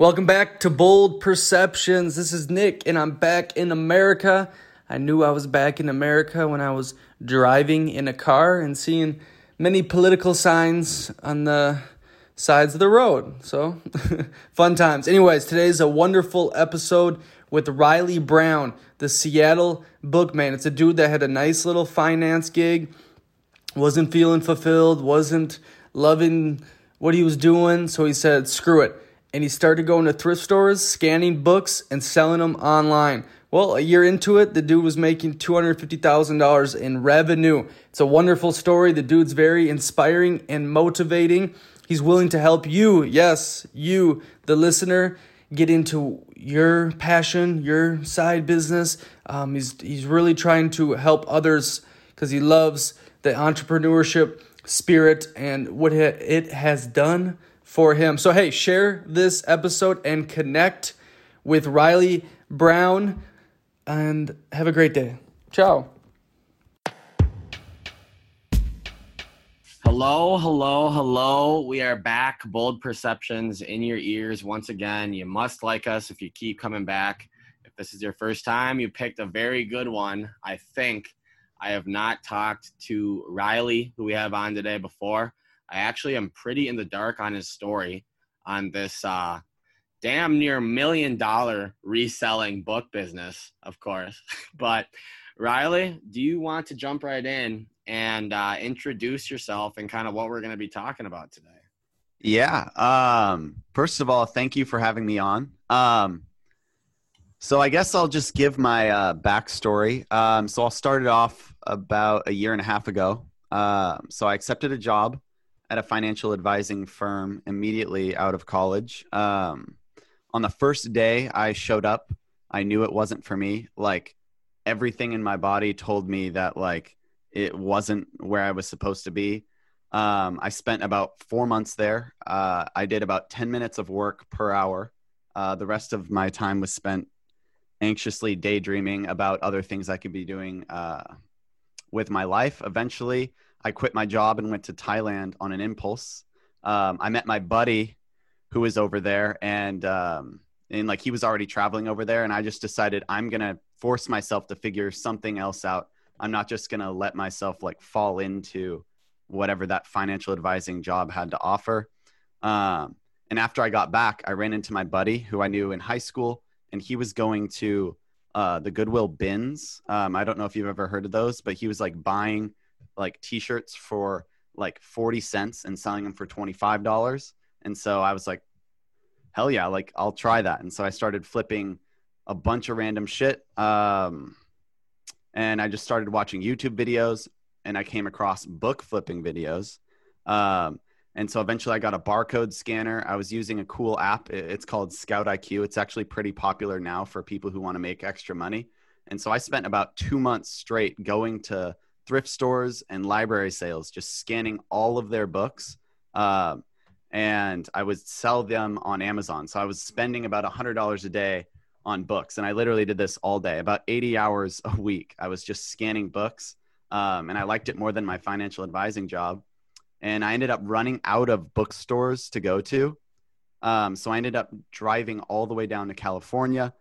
Welcome back to Bold Perceptions. This is Nick, and I'm back in America. I knew I was back in America when I was driving in a car and seeing many political signs on the sides of the road. So, fun times. Anyways, today's a wonderful episode with Riley Brown, the Seattle bookman. It's a dude that had a nice little finance gig, wasn't feeling fulfilled, wasn't loving what he was doing, so he said, screw it. And he started going to thrift stores, scanning books, and selling them online. Well, a year into it, the dude was making $250,000 in revenue. It's a wonderful story. The dude's very inspiring and motivating. He's willing to help you, yes, you, the listener, get into your passion, your side business. Um, he's, he's really trying to help others because he loves the entrepreneurship spirit and what it has done for him. So, hey, share this episode and connect with Riley Brown and have a great day. Ciao. Hello, hello, hello. We are back. Bold Perceptions in your ears once again. You must like us if you keep coming back. If this is your first time, you picked a very good one. I think I have not talked to Riley, who we have on today before. I actually am pretty in the dark on his story on this uh, damn near million dollar reselling book business, of course. but Riley, do you want to jump right in and uh, introduce yourself and kind of what we're going to be talking about today? Yeah. Um, first of all, thank you for having me on. Um, so I guess I'll just give my uh, backstory. Um, so I'll start it off about a year and a half ago. Uh, so I accepted a job at a financial advising firm immediately out of college. Um, on the first day I showed up, I knew it wasn't for me. Like everything in my body told me that like it wasn't where I was supposed to be. Um, I spent about four months there. Uh, I did about 10 minutes of work per hour. Uh, the rest of my time was spent anxiously daydreaming about other things I could be doing uh, with my life. Eventually, I quit my job and went to Thailand on an impulse. Um, I met my buddy who was over there, and um, and like he was already traveling over there, and I just decided I'm gonna force myself to figure something else out. I'm not just gonna let myself like fall into whatever that financial advising job had to offer. Um, and after I got back, I ran into my buddy who I knew in high school and he was going to uh, the Goodwill bins. Um, I don't know if you've ever heard of those, but he was like buying like T-shirts for like forty cents and selling them for twenty five dollars. And so I was like, hell yeah, like I'll try that. And so I started flipping a bunch of random shit. Um, and I just started watching YouTube videos, and I came across book flipping videos. Um, and so eventually I got a barcode scanner. I was using a cool app. It's called Scout IQ. It's actually pretty popular now for people who want to make extra money. And so I spent about two months straight going to thrift stores and library sales, just scanning all of their books. Um, and I would sell them on Amazon. So I was spending about $100 a day on books. And I literally did this all day, about 80 hours a week. I was just scanning books. Um, and I liked it more than my financial advising job and I ended up running out of bookstores to go to. Um, so I ended up driving all the way down to California,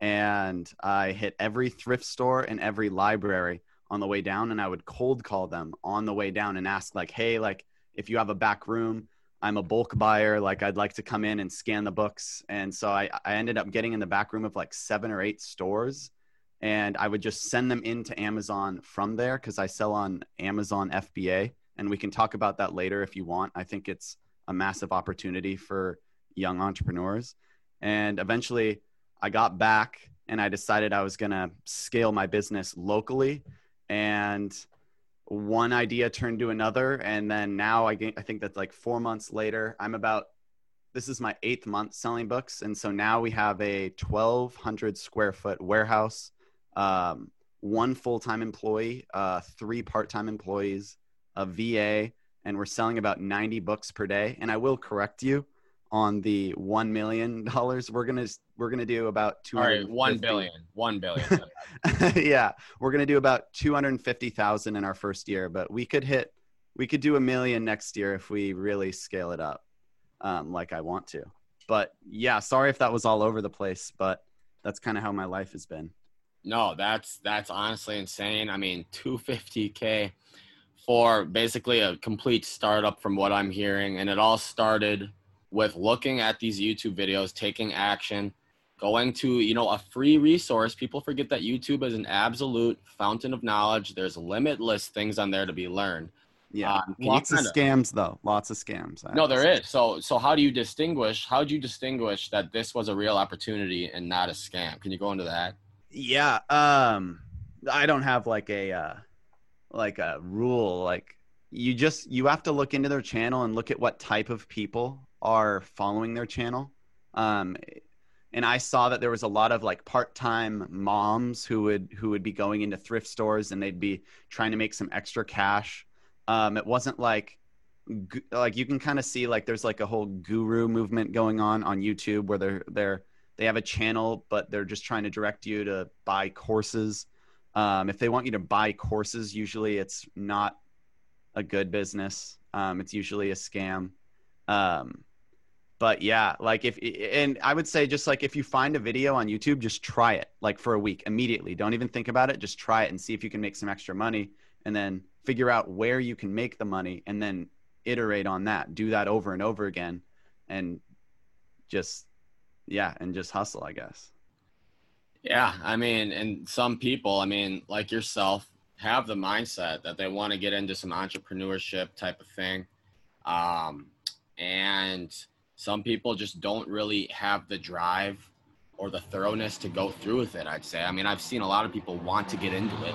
and I hit every thrift store and every library on the way down, and I would cold call them on the way down and ask like, "Hey, like if you have a back room." I'm a bulk buyer. Like I'd like to come in and scan the books. And so I, I ended up getting in the back room of like seven or eight stores and I would just send them into Amazon from there because I sell on Amazon FBA and we can talk about that later if you want. I think it's a massive opportunity for young entrepreneurs. And eventually, I got back and I decided I was going to scale my business locally. And one idea turned to another. And then now I, I think that like four months later, I'm about this is my eighth month selling books. And so now we have a 1,200 square foot warehouse, um, one full time employee, uh, three part time employees, a VA, and we're selling about 90 books per day. And I will correct you on the one million dollars. We're gonna we're gonna do about two. All right, one billion. One billion. yeah, we're gonna do about two hundred fifty thousand in our first year, but we could hit we could do a million next year if we really scale it up, um, like I want to. but yeah, sorry if that was all over the place, but that's kind of how my life has been. No, that's that's honestly insane. I mean, 250k for basically a complete startup from what I'm hearing, and it all started with looking at these YouTube videos, taking action, going to you know a free resource. People forget that YouTube is an absolute fountain of knowledge. There's limitless things on there to be learned. Yeah, um, lots of scams though. Lots of scams. I no, there is. So, so how do you distinguish? How do you distinguish that this was a real opportunity and not a scam? Can you go into that? Yeah. Um, I don't have like a uh, like a rule. Like you just you have to look into their channel and look at what type of people are following their channel. Um, and I saw that there was a lot of like part-time moms who would who would be going into thrift stores and they'd be trying to make some extra cash um, it wasn't like like you can kind of see like there's like a whole guru movement going on on YouTube where they're they're they have a channel but they're just trying to direct you to buy courses. Um, if they want you to buy courses, usually it's not a good business. Um, it's usually a scam. Um, but yeah, like if and I would say just like if you find a video on YouTube, just try it like for a week immediately. Don't even think about it. Just try it and see if you can make some extra money, and then figure out where you can make the money and then iterate on that do that over and over again and just yeah and just hustle i guess yeah i mean and some people i mean like yourself have the mindset that they want to get into some entrepreneurship type of thing um, and some people just don't really have the drive or the thoroughness to go through with it i'd say i mean i've seen a lot of people want to get into it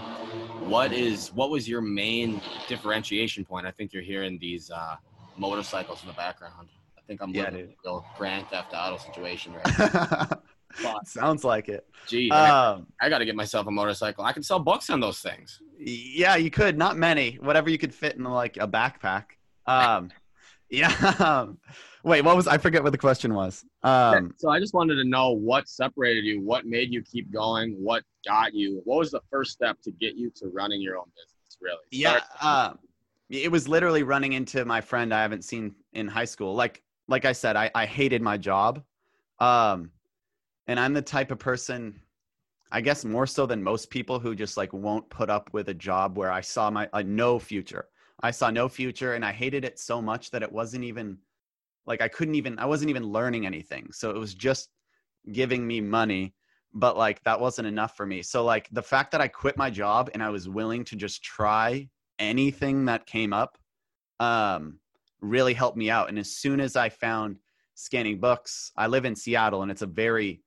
what is what was your main differentiation point? I think you're hearing these uh, motorcycles in the background. I think I'm yeah, living a real Grand Theft Auto situation right Sounds like it. Gee, um, I, I got to get myself a motorcycle. I can sell books on those things. Yeah, you could. Not many. Whatever you could fit in like a backpack. Um, yeah. Wait, what was I forget what the question was? Um, so I just wanted to know what separated you, what made you keep going, what got you, what was the first step to get you to running your own business, really? Yeah, uh, it was literally running into my friend I haven't seen in high school. Like, like I said, I, I hated my job, um, and I'm the type of person, I guess more so than most people who just like won't put up with a job where I saw my uh, no future. I saw no future, and I hated it so much that it wasn't even like i couldn't even i wasn't even learning anything. So it was just giving me money but like that wasn't enough for me. So like the fact that i quit my job and i was willing to just try anything that came up um really helped me out. And as soon as i found scanning books i live in seattle and it's a very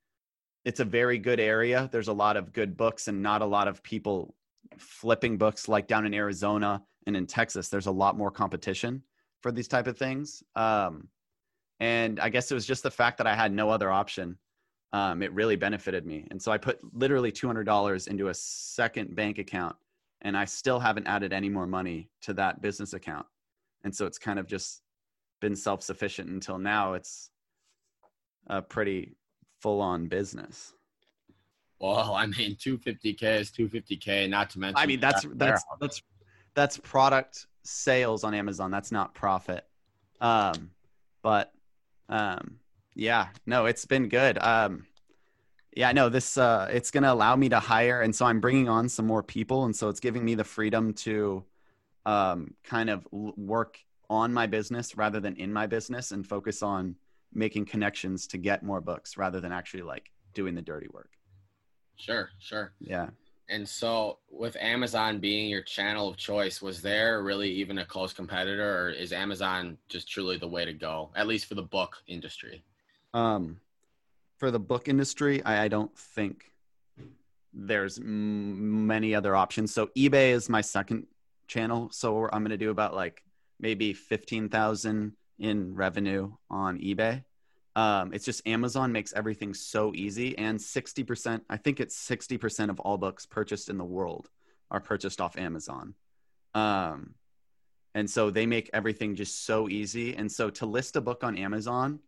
it's a very good area. There's a lot of good books and not a lot of people flipping books like down in arizona and in texas there's a lot more competition for these type of things. Um and I guess it was just the fact that I had no other option. Um, it really benefited me. And so I put literally $200 into a second bank account and I still haven't added any more money to that business account. And so it's kind of just been self sufficient until now. It's a pretty full on business. Well, I mean, 250k is 250k. Not to mention, I mean, that's that's that's that's product sales on Amazon. That's not profit. Um, but um, yeah, no, it's been good. Um, yeah, no, this uh, it's going to allow me to hire, and so I'm bringing on some more people, and so it's giving me the freedom to um, kind of work on my business rather than in my business, and focus on making connections to get more books rather than actually like doing the dirty work. Sure, sure. Yeah. And so, with Amazon being your channel of choice, was there really even a close competitor, or is Amazon just truly the way to go, at least for the book industry? Um, for the book industry, I, I don't think there's m- many other options. So eBay is my second channel. So I'm going to do about like maybe fifteen thousand in revenue on eBay. Um, it's just Amazon makes everything so easy, and 60%, I think it's 60% of all books purchased in the world are purchased off Amazon. Um, and so they make everything just so easy. And so to list a book on Amazon,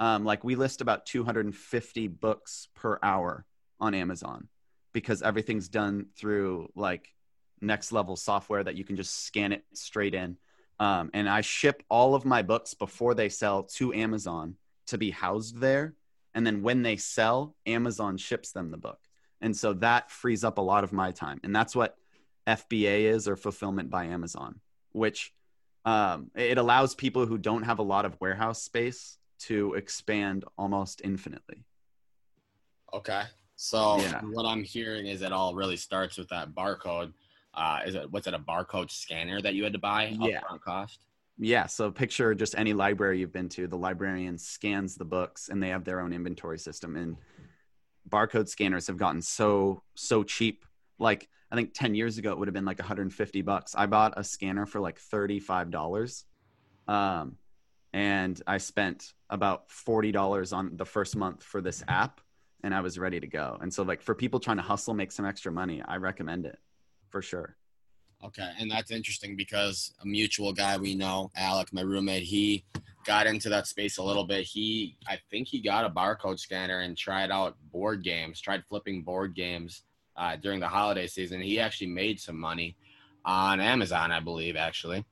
um, like we list about 250 books per hour on Amazon because everything's done through like next level software that you can just scan it straight in. Um, and I ship all of my books before they sell to Amazon to be housed there. And then when they sell, Amazon ships them the book. And so that frees up a lot of my time. And that's what FBA is or fulfillment by Amazon, which um, it allows people who don't have a lot of warehouse space to expand almost infinitely. Okay. So yeah. what I'm hearing is it all really starts with that barcode. Uh, is it what's it a barcode scanner that you had to buy yeah. upfront cost? Yeah. So picture just any library you've been to. The librarian scans the books, and they have their own inventory system. And barcode scanners have gotten so so cheap. Like I think 10 years ago it would have been like 150 bucks. I bought a scanner for like $35. Um, and I spent about $40 on the first month for this app and I was ready to go. And so like for people trying to hustle, make some extra money, I recommend it for sure. Okay. And that's interesting because a mutual guy we know, Alec, my roommate, he got into that space a little bit. He, I think he got a barcode scanner and tried out board games, tried flipping board games uh, during the holiday season. He actually made some money on Amazon, I believe, actually.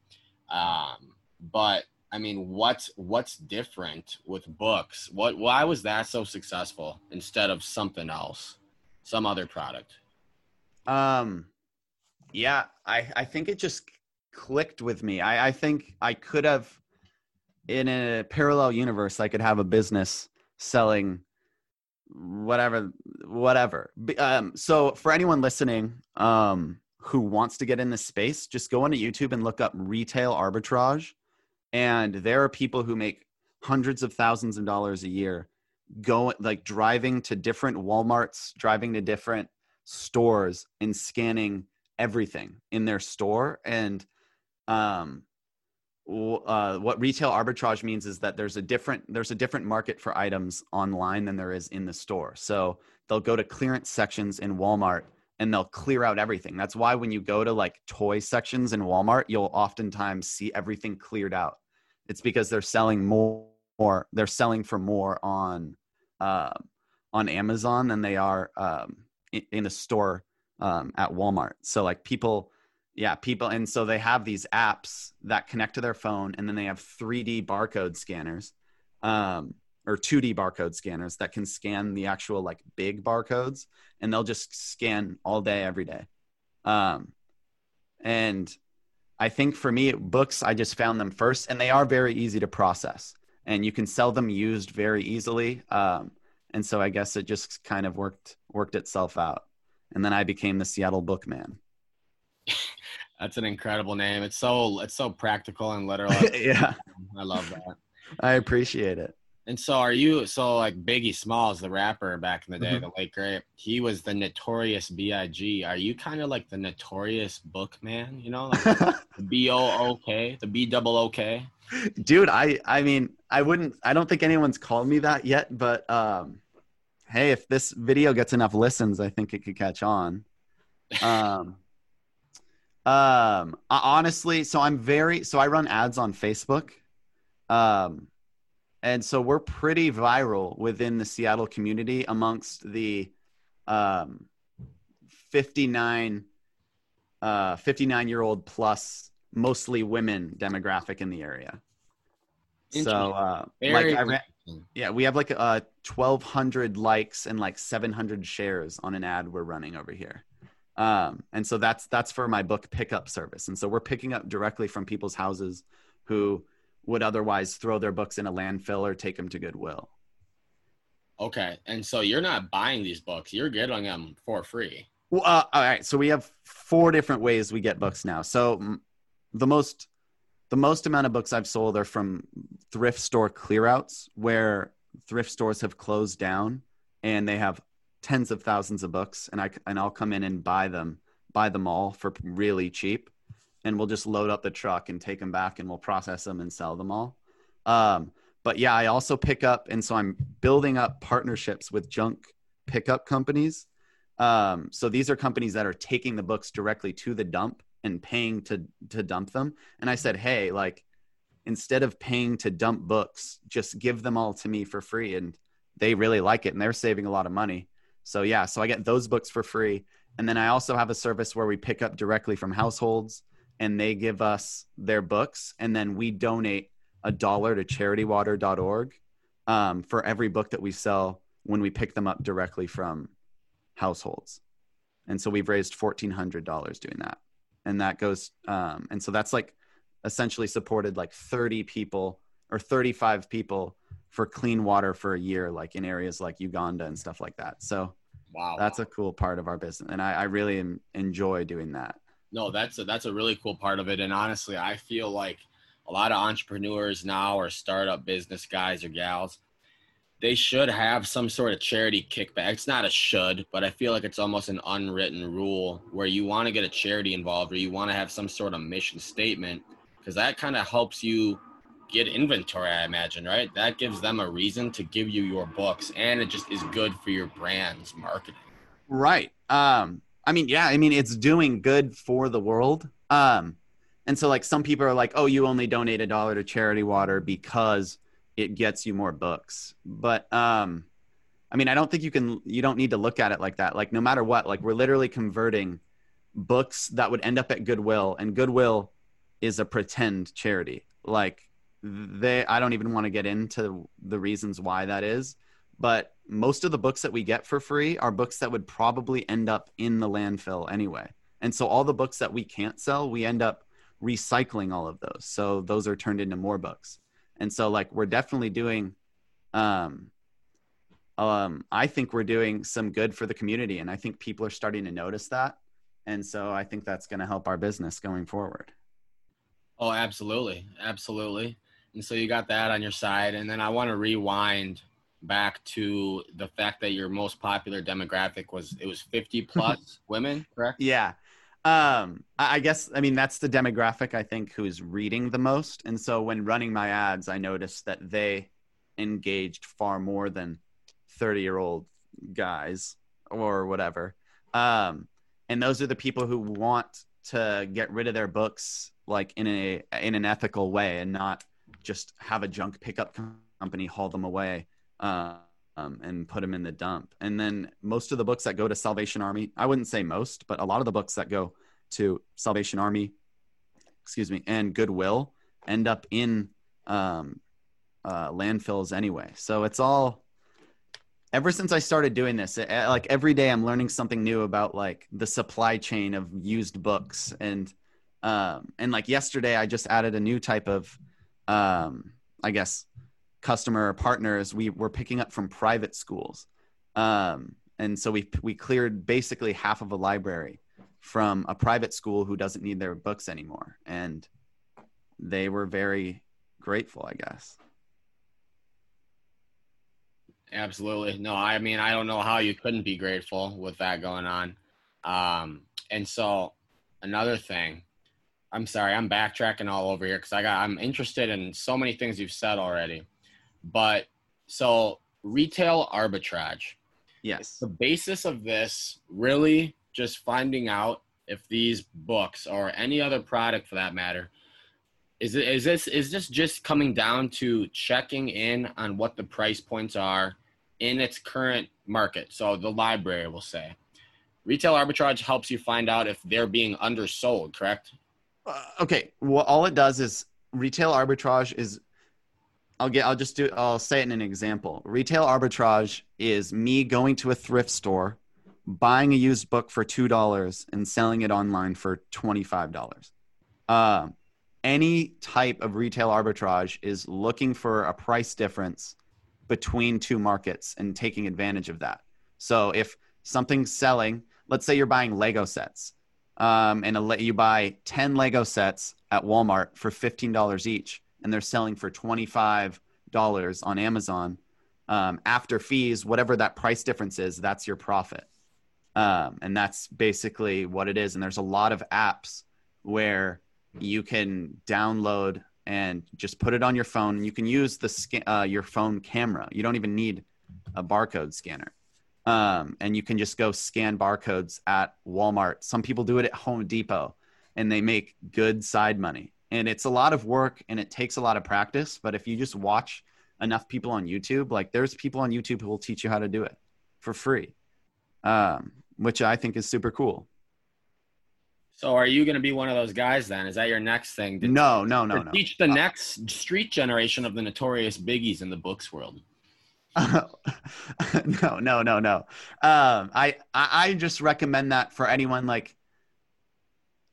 Um, but I mean, what's what's different with books? What why was that so successful instead of something else, some other product? Um, yeah, I I think it just clicked with me. I I think I could have, in a parallel universe, I could have a business selling whatever whatever um, so for anyone listening um, who wants to get in this space just go onto youtube and look up retail arbitrage and there are people who make hundreds of thousands of dollars a year going like driving to different walmarts driving to different stores and scanning everything in their store and um uh, what retail arbitrage means is that there's a different there's a different market for items online than there is in the store. So they'll go to clearance sections in Walmart and they'll clear out everything. That's why when you go to like toy sections in Walmart, you'll oftentimes see everything cleared out. It's because they're selling more. they're selling for more on uh, on Amazon than they are um, in, in the store um, at Walmart. So like people yeah people and so they have these apps that connect to their phone and then they have 3d barcode scanners um, or 2d barcode scanners that can scan the actual like big barcodes and they'll just scan all day every day um, and i think for me books i just found them first and they are very easy to process and you can sell them used very easily um, and so i guess it just kind of worked worked itself out and then i became the seattle bookman That's an incredible name. It's so it's so practical and literal. yeah, I love that. I appreciate it. And so, are you so like Biggie Smalls, the rapper back in the day, mm-hmm. the late great? He was the notorious B.I.G. Are you kind of like the notorious Bookman? You know, like the B O O K, the B double O K. Dude, I I mean, I wouldn't. I don't think anyone's called me that yet. But um, hey, if this video gets enough listens, I think it could catch on. Um. Um, honestly, so I'm very so I run ads on Facebook. Um, and so we're pretty viral within the Seattle community amongst the um 59 uh 59 year old plus mostly women demographic in the area. So uh like I ran, yeah, we have like uh 1200 likes and like 700 shares on an ad we're running over here. Um, and so that's that's for my book pickup service. And so we're picking up directly from people's houses who would otherwise throw their books in a landfill or take them to Goodwill. Okay, and so you're not buying these books; you're getting them for free. Well, uh, all right. So we have four different ways we get books now. So the most the most amount of books I've sold are from thrift store clearouts, where thrift stores have closed down and they have tens of thousands of books and I and I'll come in and buy them, buy them all for really cheap, and we'll just load up the truck and take them back and we'll process them and sell them all. Um, but yeah, I also pick up, and so I'm building up partnerships with junk pickup companies. Um, so these are companies that are taking the books directly to the dump and paying to to dump them. And I said, hey, like instead of paying to dump books, just give them all to me for free. And they really like it, and they're saving a lot of money. So yeah, so I get those books for free. And then I also have a service where we pick up directly from households and they give us their books and then we donate a dollar to charitywater.org. um, for every book that we sell when we pick them up directly from households. And so we've raised $1,400 doing that. And that goes, um, and so that's like essentially supported like 30 people or 35 people for clean water for a year, like in areas like Uganda and stuff like that. So Wow. that's a cool part of our business. And I, I really en- enjoy doing that. No, that's a, that's a really cool part of it. And honestly, I feel like a lot of entrepreneurs now or startup business guys or gals, they should have some sort of charity kickback. It's not a should, but I feel like it's almost an unwritten rule where you want to get a charity involved or you want to have some sort of mission statement because that kind of helps you get inventory, I imagine, right? That gives them a reason to give you your books and it just is good for your brand's marketing. Right. Um, I mean, yeah, I mean, it's doing good for the world. Um, and so like some people are like, oh, you only donate a dollar to charity water because it gets you more books. But um, I mean, I don't think you can, you don't need to look at it like that. Like no matter what, like we're literally converting books that would end up at Goodwill and Goodwill is a pretend charity. Like they, I don't even want to get into the reasons why that is but most of the books that we get for free are books that would probably end up in the landfill anyway. And so all the books that we can't sell, we end up recycling all of those. So those are turned into more books. And so like we're definitely doing um um I think we're doing some good for the community and I think people are starting to notice that. And so I think that's going to help our business going forward. Oh, absolutely. Absolutely. And so you got that on your side. And then I want to rewind back to the fact that your most popular demographic was it was 50 plus women, correct? Yeah. Um, I guess I mean that's the demographic I think who's reading the most. And so when running my ads, I noticed that they engaged far more than 30 year old guys or whatever. Um, and those are the people who want to get rid of their books like in a in an ethical way and not just have a junk pickup company haul them away uh, um, and put them in the dump. And then most of the books that go to Salvation Army, I wouldn't say most, but a lot of the books that go to Salvation Army, excuse me, and Goodwill end up in um, uh, landfills anyway. So it's all. Ever since I started doing this, like every day, I'm learning something new about like the supply chain of used books, and um, and like yesterday, I just added a new type of, um, I guess, customer partners we were picking up from private schools um, and so we we cleared basically half of a library from a private school who doesn't need their books anymore and they were very grateful i guess Absolutely. No, I mean, I don't know how you couldn't be grateful with that going on. Um, and so another thing, I'm sorry, I'm backtracking all over here because I got I'm interested in so many things you've said already. But so retail arbitrage. yes The basis of this really just finding out if these books or any other product for that matter is it is this is this just coming down to checking in on what the price points are in its current market? So the library will say. Retail arbitrage helps you find out if they're being undersold correct? Uh, okay. Well all it does is retail arbitrage is i'll get i'll just do i'll say it in an example. Retail arbitrage is me going to a thrift store buying a used book for two dollars and selling it online for twenty-five dollars. Uh, any type of retail arbitrage is looking for a price difference between two markets and taking advantage of that. So if something's selling let's say you're buying lego sets um, and a, you buy 10 lego sets at walmart for $15 each and they're selling for $25 on amazon um, after fees whatever that price difference is that's your profit um, and that's basically what it is. And there's a lot of apps where you can download and just put it on your phone. And you can use the uh, your phone camera. You don't even need a barcode scanner. Um, and you can just go scan barcodes at walmart. Some people do it at home depot and they make good side money. And it's a lot of work and it takes a lot of practice. But if you just watch enough people on youtube like there's people on youtube who will teach you how to do it for free. Um, which i think is super cool so are you going to be one of those guys then is that your next thing to, no no no to no teach the next street generation of the notorious biggies in the books world no, no, no, no. Um, I, I I just recommend that for anyone like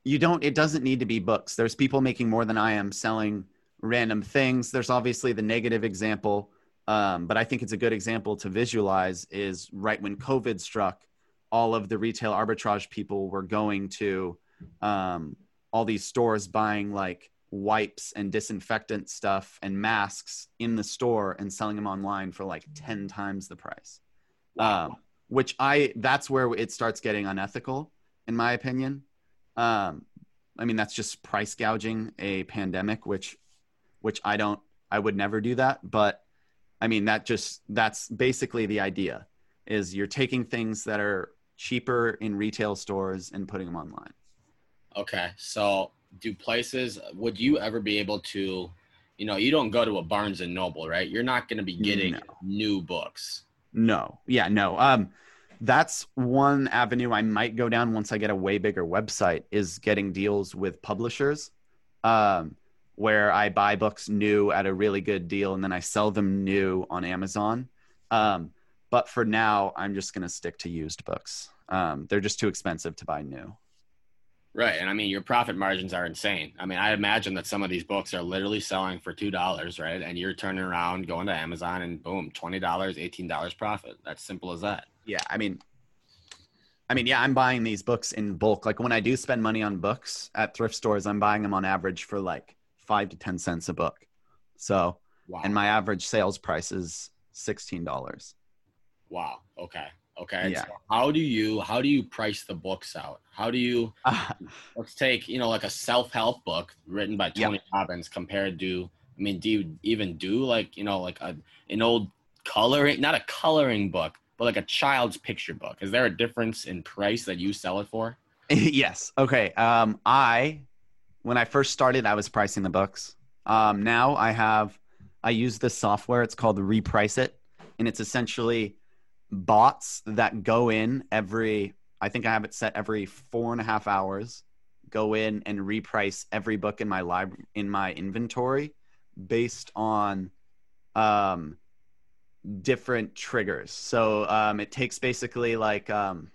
you don't. It doesn't need to be books. There's people making more than I am selling random things. There's obviously the negative example, um, but I think it's a good example to visualize. Is right when COVID struck, all of the retail arbitrage people were going to um, all these stores buying like wipes and disinfectant stuff and masks in the store and selling them online for like 10 times the price wow. um, which i that's where it starts getting unethical in my opinion um, i mean that's just price gouging a pandemic which which i don't i would never do that but i mean that just that's basically the idea is you're taking things that are cheaper in retail stores and putting them online. Okay so do places would you ever be able to you know you don't go to a barnes and noble right? You're not going to be getting no. new books. No. Yeah no. Um that's one avenue i might go down once i get a way bigger website is getting deals with publishers um where i buy books new at a really good deal and then i sell them new on amazon. Um but for now i'm just going to stick to used books um they're just too expensive to buy new Right. And I mean, your profit margins are insane. I mean, I imagine that some of these books are literally selling for $2, right? And you're turning around, going to Amazon, and boom, $20, $18 profit. That's simple as that. Yeah. I mean, I mean, yeah, I'm buying these books in bulk. Like when I do spend money on books at thrift stores, I'm buying them on average for like five to 10 cents a book. So, wow. and my average sales price is $16. Wow. Okay. Okay. Yeah. So how do you how do you price the books out? How do you let's take, you know, like a self-help book written by Tony Robbins compared to I mean, do you even do like, you know, like a an old coloring not a coloring book, but like a child's picture book? Is there a difference in price that you sell it for? yes. Okay. Um I when I first started I was pricing the books. Um now I have I use this software, it's called Reprice It, and it's essentially bots that go in every i think i have it set every four and a half hours go in and reprice every book in my library in my inventory based on um different triggers. So um it takes basically like um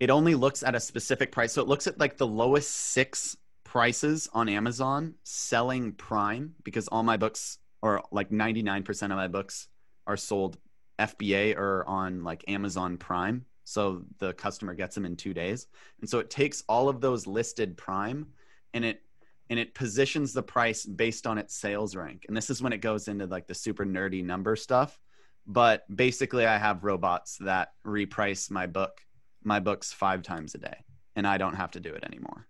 it only looks at a specific price. So it looks at like the lowest six prices on amazon selling prime because all my books or like 99% of my books are sold FBA or on like Amazon Prime. So the customer gets them in two days. And so it takes all of those listed Prime and it and it positions the price based on its sales rank. And this is when it goes into like the super nerdy number stuff. But basically I have robots that reprice my book, my books five times a day. And I don't have to do it anymore.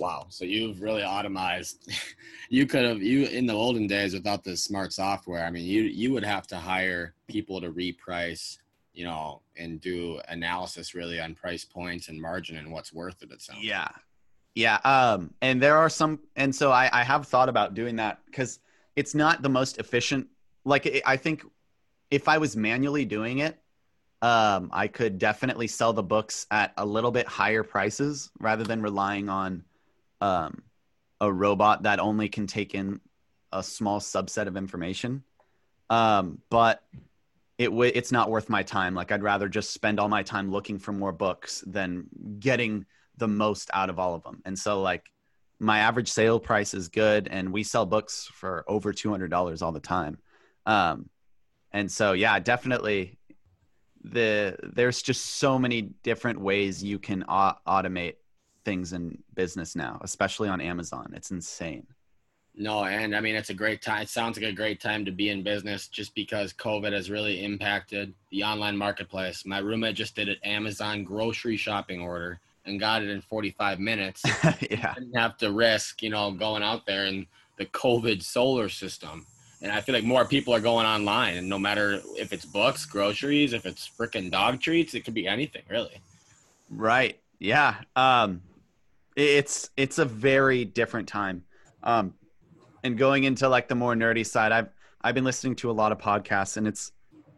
Wow. So you've really automized. you could have you in the olden days without the smart software. I mean, you you would have to hire people to reprice, you know, and do analysis really on price points and margin and what's worth it. It sounds. Yeah. Yeah. Um. And there are some, and so I I have thought about doing that because it's not the most efficient. Like I think if I was manually doing it, um, I could definitely sell the books at a little bit higher prices rather than relying on um, a robot that only can take in a small subset of information. Um, but it w- it's not worth my time. Like I'd rather just spend all my time looking for more books than getting the most out of all of them. And so like my average sale price is good, and we sell books for over two hundred dollars all the time. Um, and so yeah, definitely the there's just so many different ways you can au- automate things in business now, especially on Amazon. It's insane. No, and I mean it's a great time. It sounds like a great time to be in business just because COVID has really impacted the online marketplace. My roommate just did an Amazon grocery shopping order and got it in 45 minutes. yeah. Didn't have to risk, you know, going out there in the COVID solar system. And I feel like more people are going online and no matter if it's books, groceries, if it's freaking dog treats, it could be anything, really. Right. Yeah. Um it's it's a very different time. Um, and going into like the more nerdy side, I've I've been listening to a lot of podcasts, and it's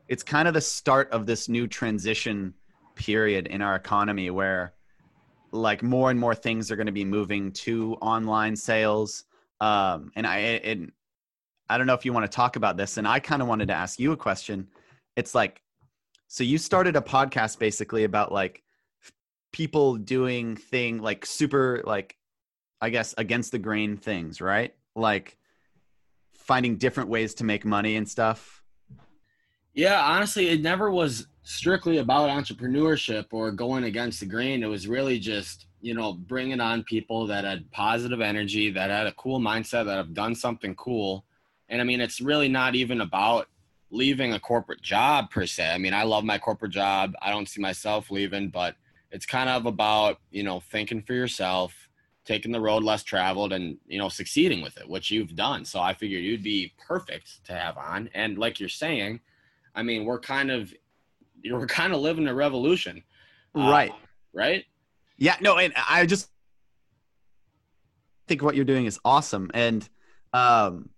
it's kind of the start of this new transition period in our economy where like more and more things are going to be moving to online sales. Um, and I it, I don't know if you want to talk about this, and I kind of wanted to ask you a question. It's like, so you started a podcast basically about like people doing thing like super like, I guess against the grain things, right? Like finding different ways to make money and stuff. Yeah, honestly, it never was strictly about entrepreneurship or going against the grain. It was really just, you know, bringing on people that had positive energy, that had a cool mindset, that have done something cool. And I mean, it's really not even about leaving a corporate job per se. I mean, I love my corporate job. I don't see myself leaving, but it's kind of about, you know, thinking for yourself, taking the road less traveled and, you know, succeeding with it, which you've done. So I figured you'd be perfect to have on. And like you're saying, I mean, we're kind of you're kind of living a revolution. Right. Uh, right? Yeah, no, and I just think what you're doing is awesome. And um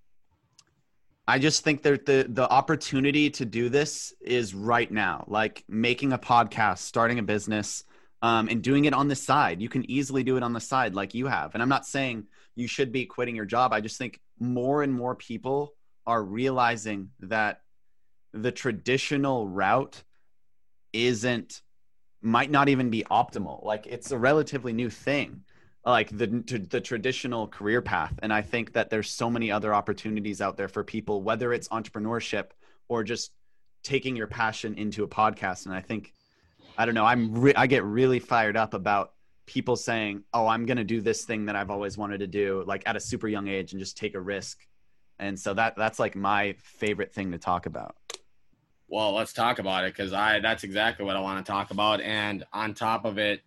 I just think that the the opportunity to do this is right now. Like making a podcast, starting a business, um, and doing it on the side. You can easily do it on the side, like you have. And I'm not saying you should be quitting your job. I just think more and more people are realizing that the traditional route isn't might not even be optimal. Like it's a relatively new thing, like the the traditional career path. And I think that there's so many other opportunities out there for people, whether it's entrepreneurship or just taking your passion into a podcast. And I think, I don't know, I'm re- I get really fired up about people saying, "Oh, I'm going to do this thing that I've always wanted to do," like at a super young age, and just take a risk. And so that that's like my favorite thing to talk about. Well, let's talk about it because I that's exactly what I want to talk about. And on top of it,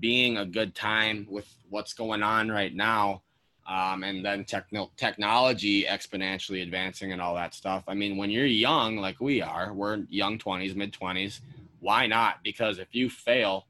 being a good time with what's going on right now, um, and then techno- technology exponentially advancing and all that stuff. I mean, when you're young, like we are, we're young 20s, mid 20s. Why not? Because if you fail,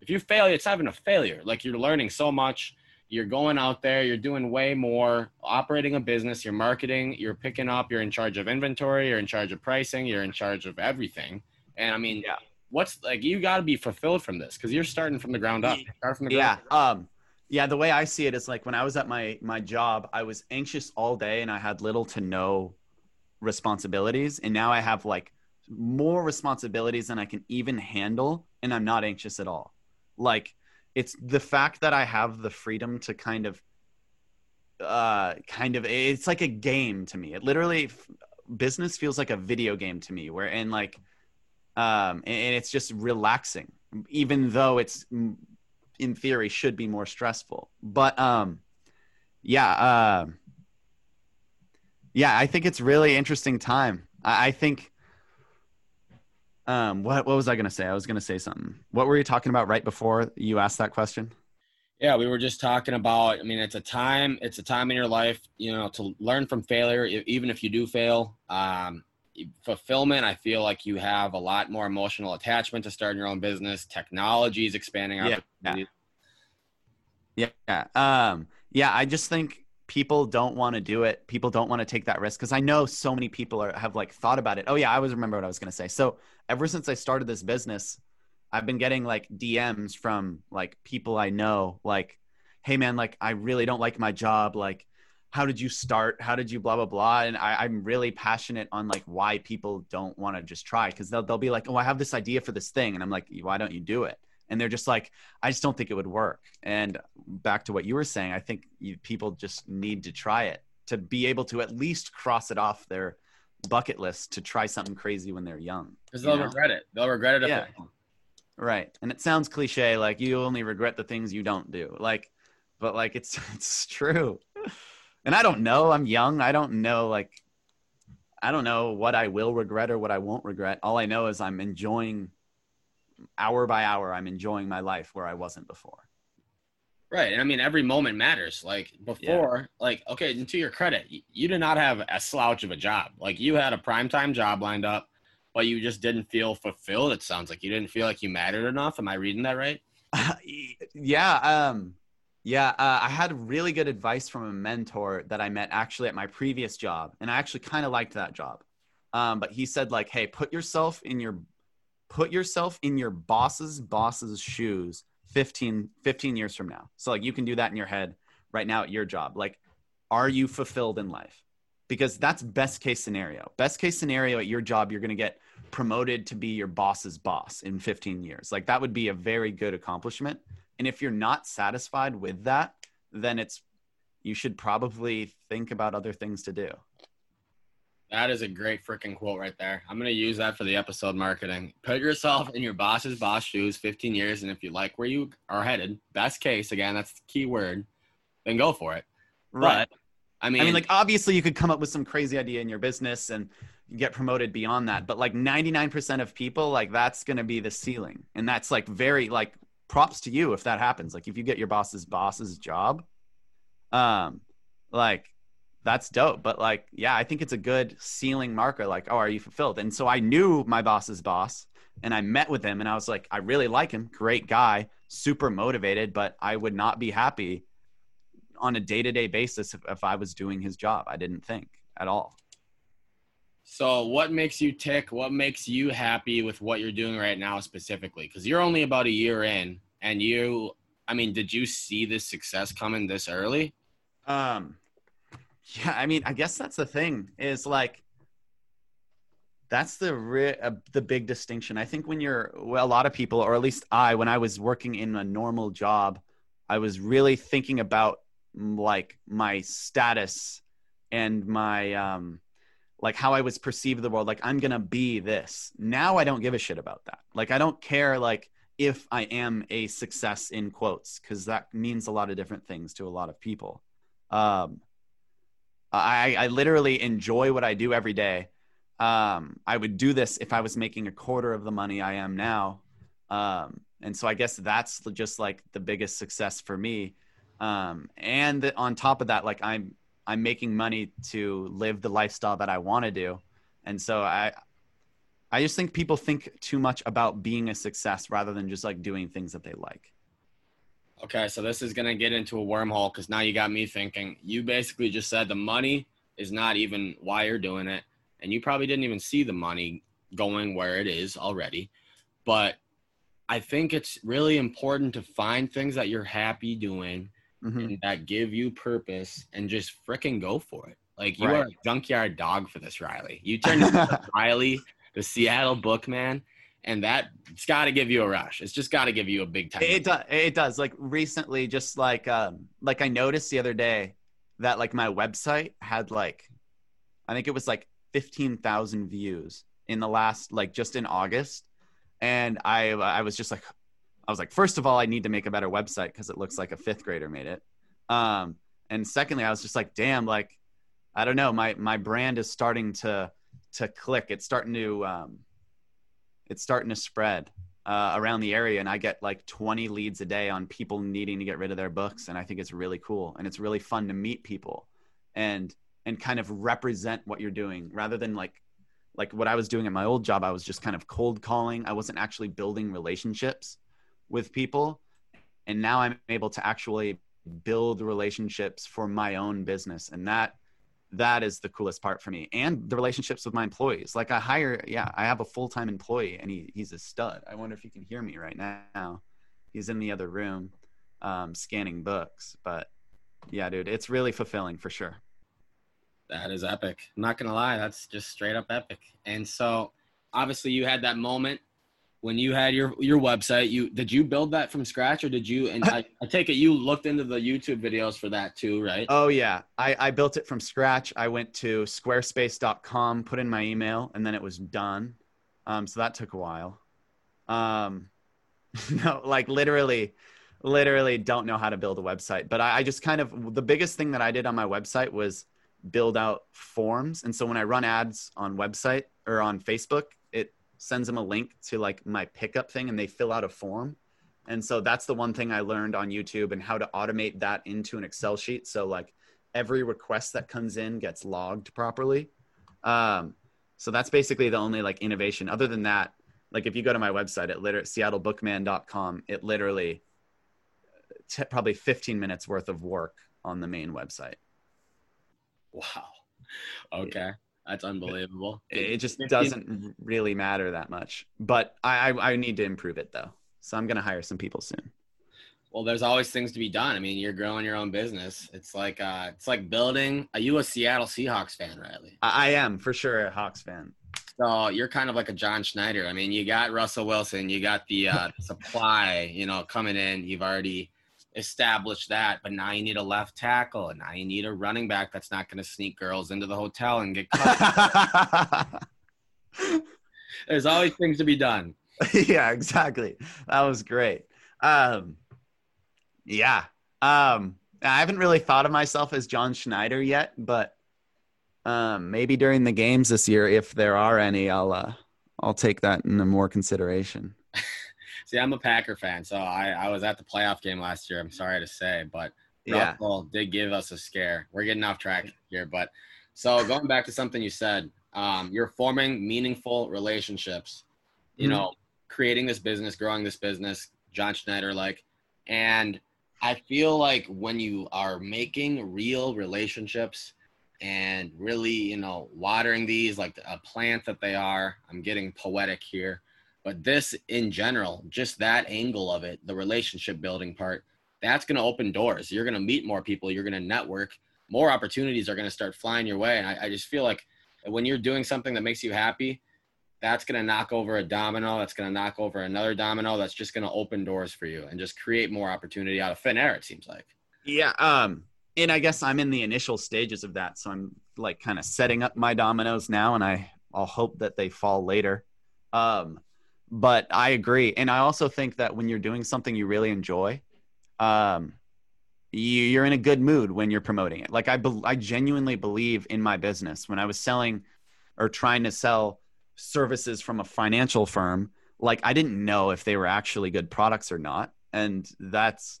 if you fail, it's having a failure. Like you're learning so much you're going out there, you're doing way more, operating a business, you're marketing, you're picking up, you're in charge of inventory, you're in charge of pricing, you're in charge of everything. And I mean, yeah. what's like you got to be fulfilled from this because you're starting from the ground up. Start from the yeah. Um, yeah. The way I see it is like when I was at my my job, I was anxious all day and I had little to no responsibilities, and now I have like more responsibilities than I can even handle, and I'm not anxious at all. Like it's the fact that I have the freedom to kind of uh kind of it's like a game to me. It literally business feels like a video game to me where and like um and it's just relaxing even though it's in theory should be more stressful. But um yeah, uh yeah, I think it's really interesting time. I, I think um, what what was I going to say? I was going to say something. What were you talking about right before you asked that question? Yeah, we were just talking about. I mean, it's a time. It's a time in your life, you know, to learn from failure, even if you do fail. Um, fulfillment. I feel like you have a lot more emotional attachment to starting your own business. Technology is expanding. Yeah. Yeah. yeah. Um, yeah. I just think people don't want to do it. People don't want to take that risk because I know so many people are, have like thought about it. Oh yeah, I always remember what I was going to say. So ever since I started this business, I've been getting like DMs from like people I know, like, "Hey man, like I really don't like my job. Like, how did you start? How did you blah blah blah?" And I, I'm really passionate on like why people don't want to just try because they'll they'll be like, "Oh, I have this idea for this thing," and I'm like, "Why don't you do it?" And they're just like i just don't think it would work. And back to what you were saying i think you, people just need to try it to be able to at least cross it off their bucket list to try something crazy when they're young because they'll know? regret it. They'll regret it yeah. right. And it sounds cliche like you only regret the things you don't do. Like but like it's it's true. And i don't know. I'm young. I don't know like i don't know what i will regret or what i won't regret. All i know is i'm enjoying hour by hour i'm enjoying my life where i wasn't before. Right. And i mean every moment matters. Like before yeah. like okay and to your credit you did not have a slouch of a job. Like you had a prime time job lined up but you just didn't feel fulfilled it sounds like. You didn't feel like you mattered enough. Am i reading that right? Uh, yeah um yeah uh, i had really good advice from a mentor that i met actually at my previous job and i actually kind of liked that job. Um, but he said like hey put yourself in your put yourself in your boss's boss's shoes 15 15 years from now so like you can do that in your head right now at your job like are you fulfilled in life because that's best case scenario. Best case scenario at your job, you're going to get promoted to be your boss's boss in 15 years. Like that would be a very good accomplishment. And if you're not satisfied with that, then it's you should probably think about other things to do. That is a great freaking quote right there. I'm going to use that for the episode marketing. Put yourself in your boss's boss shoes 15 years, and if you like where you are headed, best case, again, that's the key word, then go for it. Right. But, I mean, I mean, like obviously you could come up with some crazy idea in your business and get promoted beyond that, but like 99% of people, like that's going to be the ceiling, and that's like very like props to you if that happens. Like if you get your boss's boss's job, um, like that's dope. But like, yeah, I think it's a good ceiling marker. Like, oh, are you fulfilled? And so I knew my boss's boss, and I met with him, and I was like, I really like him, great guy, super motivated, but I would not be happy on a day to day basis if, if I was doing his job. I didn't think at all. So, what makes you tick? What makes you happy with what you're doing right now specifically? Because you're only about a year in, and you, I mean, did you see this success coming this early? Um, yeah, I mean, I guess that's the thing is like, that's the re- uh, the big distinction. I think when you're well, a lot of people, or at least I, when I was working in a normal job, I was really thinking about like my status and my um like how I was perceived in the world like I'm to be this. Now I don't give a shit about that. Like I don't care like if I am a success in quotes cuz that means a lot of different things to a lot of people. Um I I literally enjoy what I do every day. Um I would do this if I was making a quarter of the money I am now. Um and so I guess that's just like the biggest success for me um, and the, on top of that like i'm i'm making money to live the lifestyle that i want to do and so i i just think people think too much about being a success rather than just like doing things that they like Okay, so this is gonna get into a wormhole because now you got me thinking. You basically just said the money is not even why you're doing it, and you probably didn't even see the money going where it is already. But I think it's really important to find things that you're happy doing Mhm. and that give you purpose and just freaking go for it. Like you Right. are a junkyard dog for this, Riley. You turned into Riley, the Seattle Bookman, and that it's got to give you a rush. It's just got to give you a big time. It does. It does. Like recently, just like um, like I noticed the other day that like my website had like, I think it was like fifteen thousand views in the last like just in August, and I I was just like, I was like, first of all, I need to make a better website because it looks like a fifth grader made it. Um, and secondly, I was just like, damn, like I don't know, my my brand is starting to to click. It's starting to um, it's starting to spread uh, around the area and i get like 20 leads a day on people needing to get rid of their books and i think it's really cool and it's really fun to meet people and and kind of represent what you're doing rather than like like what i was doing at my old job i was just kind of cold calling. I wasn't actually building relationships with people and now i'm able to actually build relationships for my own business and that that is the coolest part for me. And the relationships with my employees. Like i hire yeah i have a full-time employee and he, he's a stud. I wonder if you can hear me right now. He's in the other room um, scanning books. But yeah dude it's really fulfilling for sure. That is epic. I'm not gonna lie, that's just straight up epic. And so, obviously, you had that moment when you had your your website. You did you build that from scratch, or did you? And I, I take it you looked into the YouTube videos for that too, right? oh yeah I, I built it from scratch i went to squarespace.com put in my email and then it was done um, so that took a while um, no like literally literally don't know how to build a website but I, I just kind of the biggest thing that i did on my website was build out forms and so when i run ads on website or on facebook sends them a link to like my pickup thing and they fill out a form. And so that's the one thing i learned on youtube and how to automate that into an excel sheet. So like every request that comes in gets logged properly. Um, so that's basically the only like innovation. Other than that like if you go to my website at liter- seattlebookman.com it literally t- probably 15 minutes worth of work on the main website. Wow. Okay, that's unbelievable. it, it just 15 doesn't really matter that much but I, I i need to improve it though so i'm gonna hire some people soon Well, there's always things to be done. I mean, you're growing your own business. It's like uh, it's like building. Are you a Seattle Seahawks fan, Riley? I, I am for sure a Hawks fan. So you're kind of like a John Schneider. I mean, you got Russell Wilson, you got the uh, supply, you know, coming in. You've already established that, but now you need a left tackle, and now you need a running back that's not going to sneak girls into the hotel and get cut. There's always things to be done. yeah, exactly. That was great. Um, yeah. Um, I haven't really thought of myself as John Schneider yet, but um, maybe during the games this year, if there are any, I'll uh, I'll take that into more consideration. See, I'm a Packer fan, so I, I was at the playoff game last year. I'm sorry to say, but Yeah. Russell did give us a scare. We're getting off track here, but so going back to something you said, um, you're forming meaningful relationships. You Mhm. know, creating this business, growing this business, John Schneider like, and I feel like when you are making real relationships and really, you know, watering these like a plant that they are. I'm getting poetic here, but this in general, just that angle of it, the relationship building part, that's going to open doors. You're going to meet more people. You're going to network. More opportunities are going to start flying your way. And I, I just feel like when you're doing something that makes you happy, that's going to knock over a domino. That's going to knock over another domino. That's just going to open doors for you and just create more opportunity out of thin air. It seems like. Yeah. Um, and I guess I'm in the initial stages of that, so I'm like kind of setting up my dominoes now, and I I'll hope that they fall later. Um, but I agree, and I also think that when you're doing something you really enjoy, um, you, you're in a good mood when you're promoting it. Like I, bel I genuinely believe in my business. When I was selling or trying to sell services from a financial firm, like I didn't know if they were actually good products or not, and that's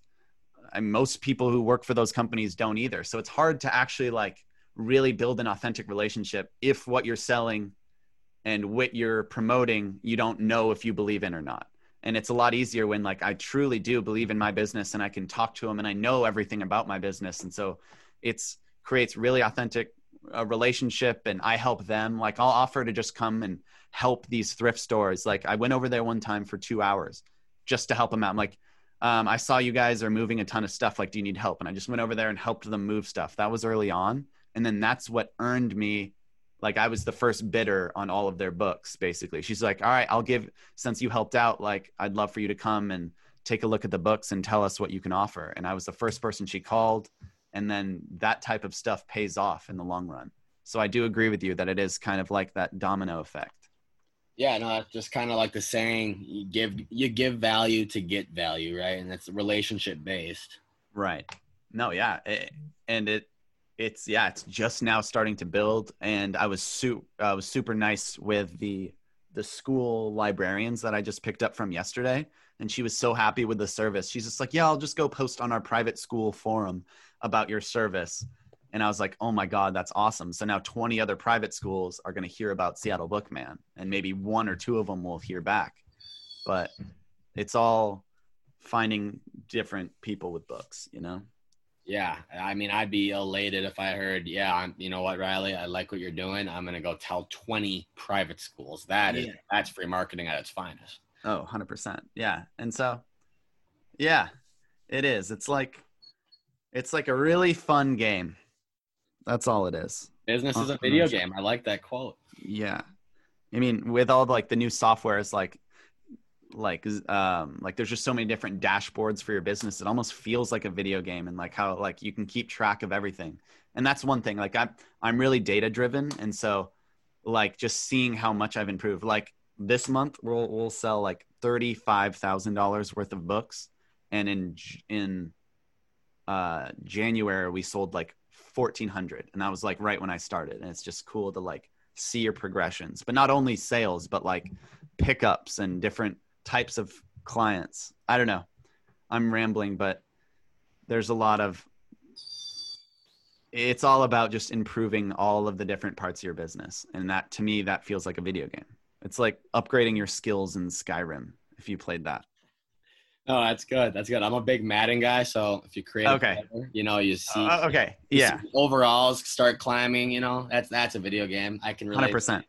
and most people who work for those companies don't either. So it's hard to actually like really build an authentic relationship if what you're selling and what you're promoting you don't know if you believe in or not. And it's a lot easier when like I truly do believe in my business and I can talk to them and I know everything about my business and so it's creates really authentic uh, relationship and I help them like I'll offer to just come and help these thrift stores. Like I went over there one time for 2 hours just to help them out. I'm like um, I saw you guys are moving a ton of stuff. Like, do you need help? And I just went over there and helped them move stuff. That was early on. And then that's what earned me, like, I was the first bidder on all of their books, basically. She's like, all right, I'll give, since you helped out, like, I'd love for you to come and take a look at the books and tell us what you can offer. And I was the first person she called. And then that type of stuff pays off in the long run. So I do agree with you that it is kind of like that domino effect. Yeah, no, that's just kind of like the saying: you give you give value to get value, right? And it's relationship based. Right. No, yeah, it, and it it's yeah, it's just now starting to build. And I was su- I was super nice with the the school librarians that I just picked up from yesterday, and she was so happy with the service. She's just like, yeah, I'll just go post on our private school forum about your service. And I was like, oh my God, that's awesome. So now 20 other private schools are going to hear about Seattle Bookman, and maybe one or two of them will hear back. But it's all finding different people with books, you know? Yeah, I mean, I'd be elated if I heard, yeah, I'm, you know what, Riley, I like what you're doing. I'm gonna go tell 20 private schools. That is Yeah. that's free marketing at its finest. Oh, 100%. Yeah. And so, yeah, it is. It's like, it's like a really fun game. That's all it is. Business uh, is a uh, video uh, game. I like that quote. Yeah. I mean, with all like the new software is like, like, um, like there's just so many different dashboards for your business. It almost feels like a video game and like how, like you can keep track of everything. And that's one thing, like I'm, I'm really data driven. And so like just seeing how much I've improved, like this month we'll, we'll sell like $35,000 worth of books. And in, in, uh, January, we sold like 1400 and that was like right when I started. And it's just cool to like see your progressions, but not only sales, but like pickups and different types of clients. I don't know. I'm rambling, but there's a lot of it's all about just improving all of the different parts of your business. And that to me, that feels like a video game. It's like upgrading your skills in Skyrim if you played that. Oh, that's good. That's good. I'm a big Madden guy, so if you create, Okay. player, you know, you see, Uh, okay. you Yeah. see overalls start climbing. You know, that's that's a video game. I can relate. Hundred percent.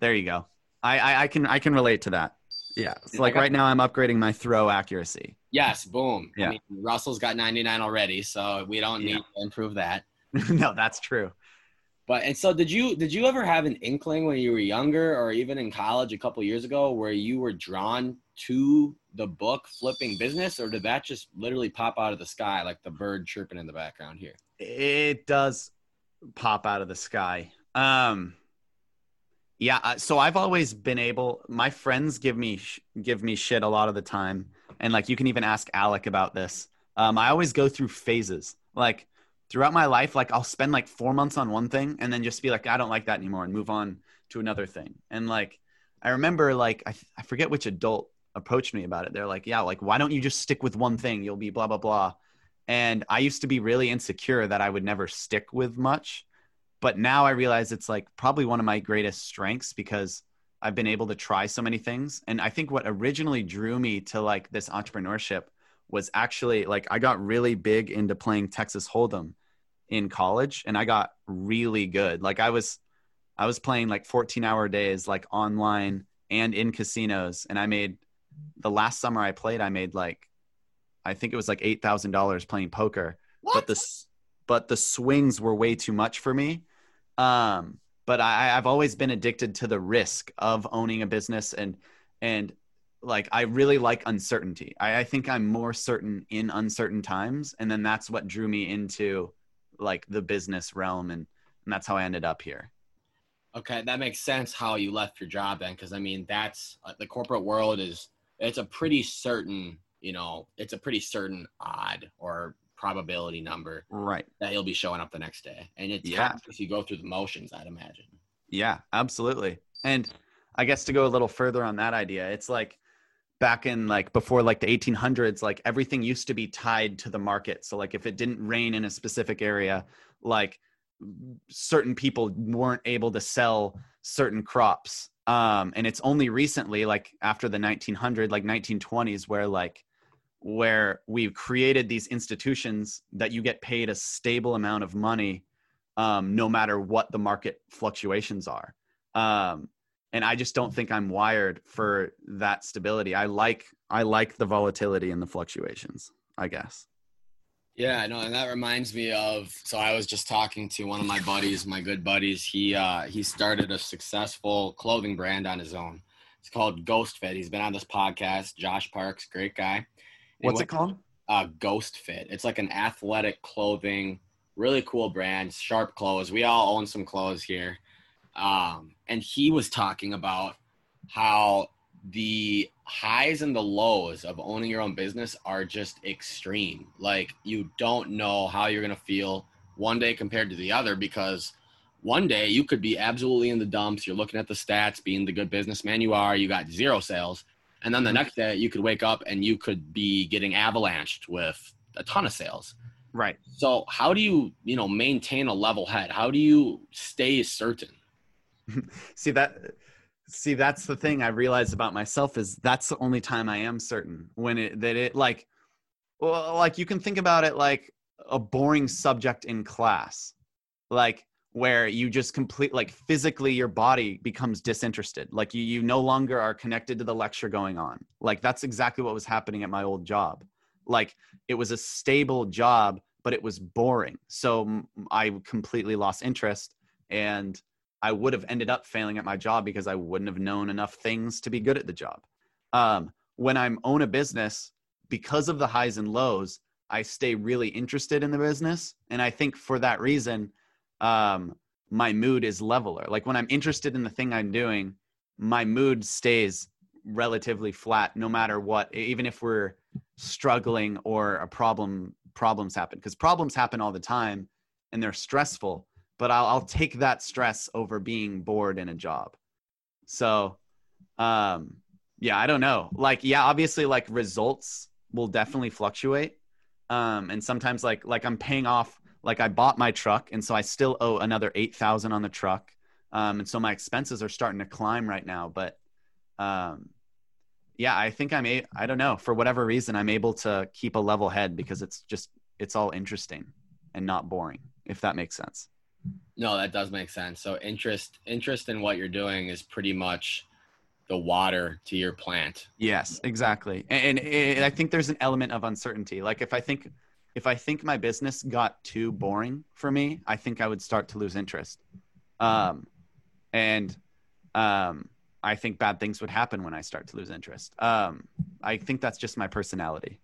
There you go. I, I I can I can relate to that. Yeah. So like right now I'm upgrading my throw accuracy. Yes, boom. Yeah. I mean, Russell's got 99 already, so we don't need Yeah. to improve that. no, that's true. But and so did you did you ever have an inkling when you were younger or even in college a couple years ago where you were drawn to the book flipping business or did that just literally pop out of the sky like the bird chirping in the background here? It does pop out of the sky. Um yeah, uh, so I've always been able my friends give me sh- give me shit a lot of the time and like you can even ask Alec about this. Um I always go through phases. Like throughout my life like I'll spend like 4 months on one thing and then just be like I don't like that anymore and move on to another thing. And like I remember like I, I forget which adult approached me about it. They're like, "Yeah, like why don't you just stick with one thing? You'll be blah blah blah." And I used to be really insecure that I would never stick with much. But now I realize it's like probably one of my greatest strengths because I've been able to try so many things. And I think what originally drew me to like this entrepreneurship was actually like I got really big into playing Texas Hold'em in college and I got really good. Like I was I was playing like 14 hour days like online and in casinos and I made the last summer I played I made like I think it was like $8,000 playing poker but the but the swings were way too much for me. Um, but I, I've always been addicted to the risk of owning a business and and like I really like uncertainty. I, I think I'm more certain in uncertain times, and then that's what drew me into like the business realm, and, and that's how I ended up here. Okay, that makes sense how you left your job then, because I mean that's uh, the corporate world is it's a pretty certain you know it's a pretty certain odd or probability number Right. that you'll be showing up the next day, and it's Yeah. yeah if you go through the motions, I'd imagine. Yeah, absolutely. And I guess to go a little further on that idea, it's like back in like before like the 1800s, like everything used to be tied to the market. So like if it didn't rain in a specific area, like certain people weren't able to sell certain crops. Um, and it's only recently, like after the 1900, like 1920s, where like where we've created these institutions that you get paid a stable amount of money um, no matter what the market fluctuations are. Um, and I just don't think I'm wired for that stability. I like I like the volatility and the fluctuations. I guess. Yeah, I know, and that reminds me of. So I was just talking to one of my buddies, my good buddies. He uh, he started a successful clothing brand on his own. It's called Ghost Fit. He's been on this podcast. Josh Parks, great guy. What's what- it called? uh, Ghost Fit. It's like an athletic clothing, really cool brand, sharp clothes. We all own some clothes here. Um, and he was talking about how the highs and the lows of owning your own business are just extreme. Like you don't know how you're going to feel one day compared to the other because one day you could be absolutely in the dumps. You're looking at the stats, being the good businessman you are, you got zero sales. And then the mm-hmm. next day you could wake up and you could be getting avalanched with a ton of sales. Right. So how do you, you know, maintain a level head? How do you stay certain? See that see that's the thing I realized about myself is that's the only time I am certain when it that it like well like you can think about it like a boring subject in class. Like where you just complete like physically your body becomes disinterested. Like you you no longer are connected to the lecture going on. Like that's exactly what was happening at my old job. Like it was a stable job but it was boring. So i completely lost interest and i would have ended up failing at my job because i wouldn't have known enough things to be good at the job. Um, when i'm own a business because of the highs and lows i stay really interested in the business and i think for that reason um, my mood is leveler. Like when I'm interested in the thing I'm doing, my mood stays relatively flat no matter what, even if we're struggling or a problem problems happen. Because problems happen all the time and they're stressful but I'll, I'll take that stress over being bored in a job. So um yeah i don't know. Like yeah obviously like results will definitely fluctuate. Um and sometimes like like i'm paying off like I bought my truck and so I still owe another 8,000 on the truck. Um, and so my expenses are starting to climb right now, but um, yeah, I think I'm a, I don't know, for whatever reason, I'm able to keep a level head because it's just, it's all interesting and not boring, if that makes sense. No, that does make sense. So interest interest in what you're doing is pretty much the water to your plant. Yes, exactly. And, and, and I think there's an element of uncertainty. Like if I think if I think my business got too boring for me, I think I would start to lose interest. Um, and um, I think bad things would happen when I start to lose interest. Um, I think that's just my personality.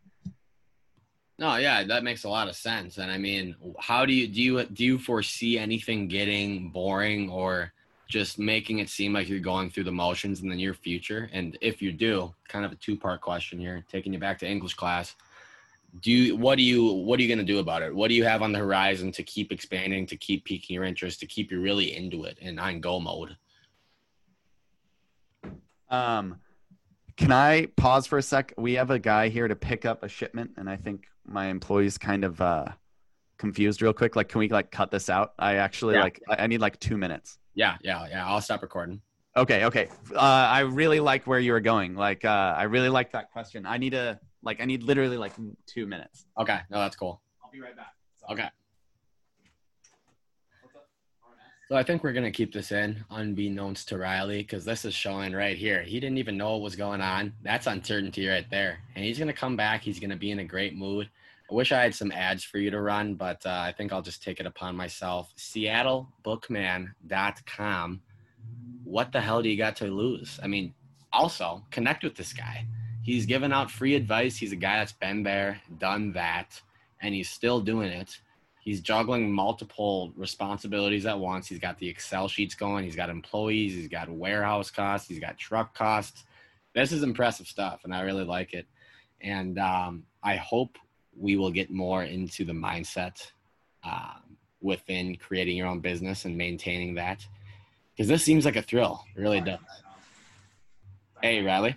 No, yeah, that makes a lot of sense. And I mean, how do you do you do you foresee anything getting boring or just making it seem like you're going through the motions in the near future? And if you do, kind of a two-part question here, taking you back to English class. Do you what do you what are you going to do about it? What do you have on the horizon to keep expanding, to keep piquing your interest, to keep you really into it and on go mode? Um, can I pause for a sec? We have a guy here to pick up a shipment, and I think my employees kind of uh, confused real quick. Like, can we like cut this out? I actually Yeah. like I need like two minutes. Yeah, yeah, yeah. I'll stop recording. Okay, okay. Uh, I really like where you were going. Like, uh, I really like that question. I need a like I need literally like two minutes. Okay, no, that's cool. I'll be right back. Okay. So I think we're gonna keep this in, unbeknownst to Riley, because this is showing right here. He didn't even know what was going on. That's uncertainty right there. And he's gonna come back. He's gonna be in a great mood. I wish I had some ads for you to run, but uh, I think I'll just take it upon myself. SeattleBookman.com. What the hell do you got to lose? I mean, also connect with this guy. He's giving out free advice. He's a guy that's been there, done that, and he's still doing it. He's juggling multiple responsibilities at once. He's got the Excel sheets going. He's got employees. He's got warehouse costs. He's got truck costs. This is impressive stuff, and I really like it. And um, I hope we will get more into the mindset uh, within creating your own business and maintaining that, because this seems like a thrill. It really does. Hey, Riley.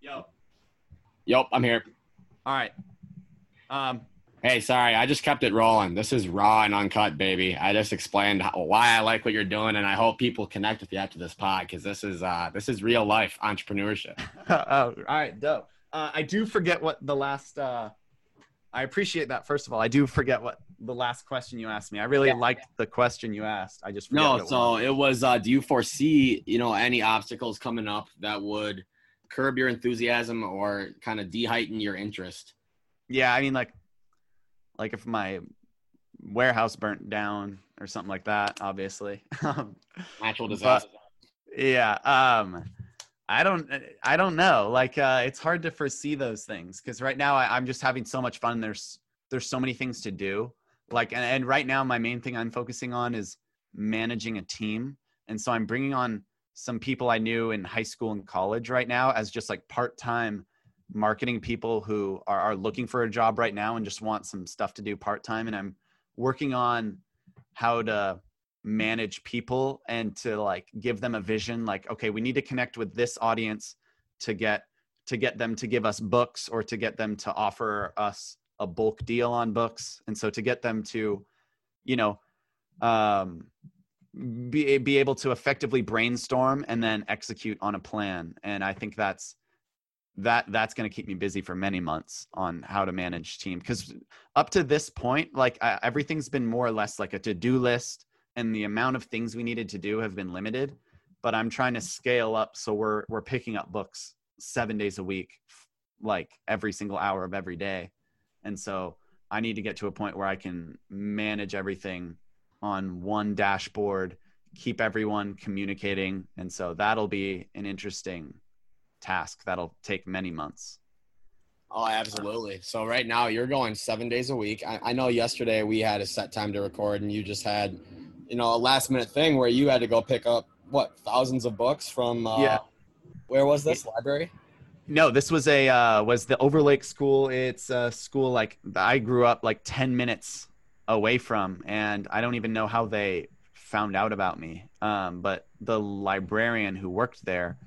Yo. Yep, I'm here. All right. Um, Hey, sorry, I just kept it rolling. This is raw and uncut, baby. I just explained how, why I like what you're doing, and I hope people connect with you after this pod because this is uh, this is real life entrepreneurship. oh, all right, dope. Uh, I do forget what the last. Uh, I appreciate that. First of all, I do forget what the last question you asked me. I really Yeah. liked the question you asked. I just No, it so it was. Uh, do you foresee you know any obstacles coming up that would curb your enthusiasm or kind of de-heighten your interest? yeah, I mean, like, like if my warehouse burnt down or something like that, obviously. Um, Natural But- disaster. yeah. Um, I don't. I don't know. Like, uh, it's hard to foresee those things because right now I, I'm just having so much fun. There's there's so many things to do. Like, and, and right now my main thing I'm focusing on is managing a team, and so I'm bringing on some people I knew in high school and college right now as just like part time marketing people who are, are looking for a job right now and just want some stuff to do part time. And I'm working on how to manage people and to like give them a vision like okay we need to connect with this audience to get to get them to give us books or to get them to offer us a bulk deal on books and so to get them to you know um be, be able to effectively brainstorm and then execute on a plan. And i think that's that that's going to keep me busy for many months on how to manage team. Because up to this point like I, everything's been more or less like a to-do list and the amount of things we needed to do have been limited. But i'm trying to scale up so we're we're picking up books seven days a week like every single hour of every day. And so i need to get to a point where i can manage everything on one dashboard keep everyone communicating and so that'll be an interesting task that'll take many months Oh, absolutely. So right now you're going seven days a week. I, I know yesterday we had a set time to record, and you just had, you know, a last minute thing where you had to go pick up what thousands of books from. Uh, Yeah. Where was this library? No, this was a uh, was the Overlake School. It's a school like I grew up like ten minutes away from, and I don't even know how they found out about me. Um, but the librarian who worked there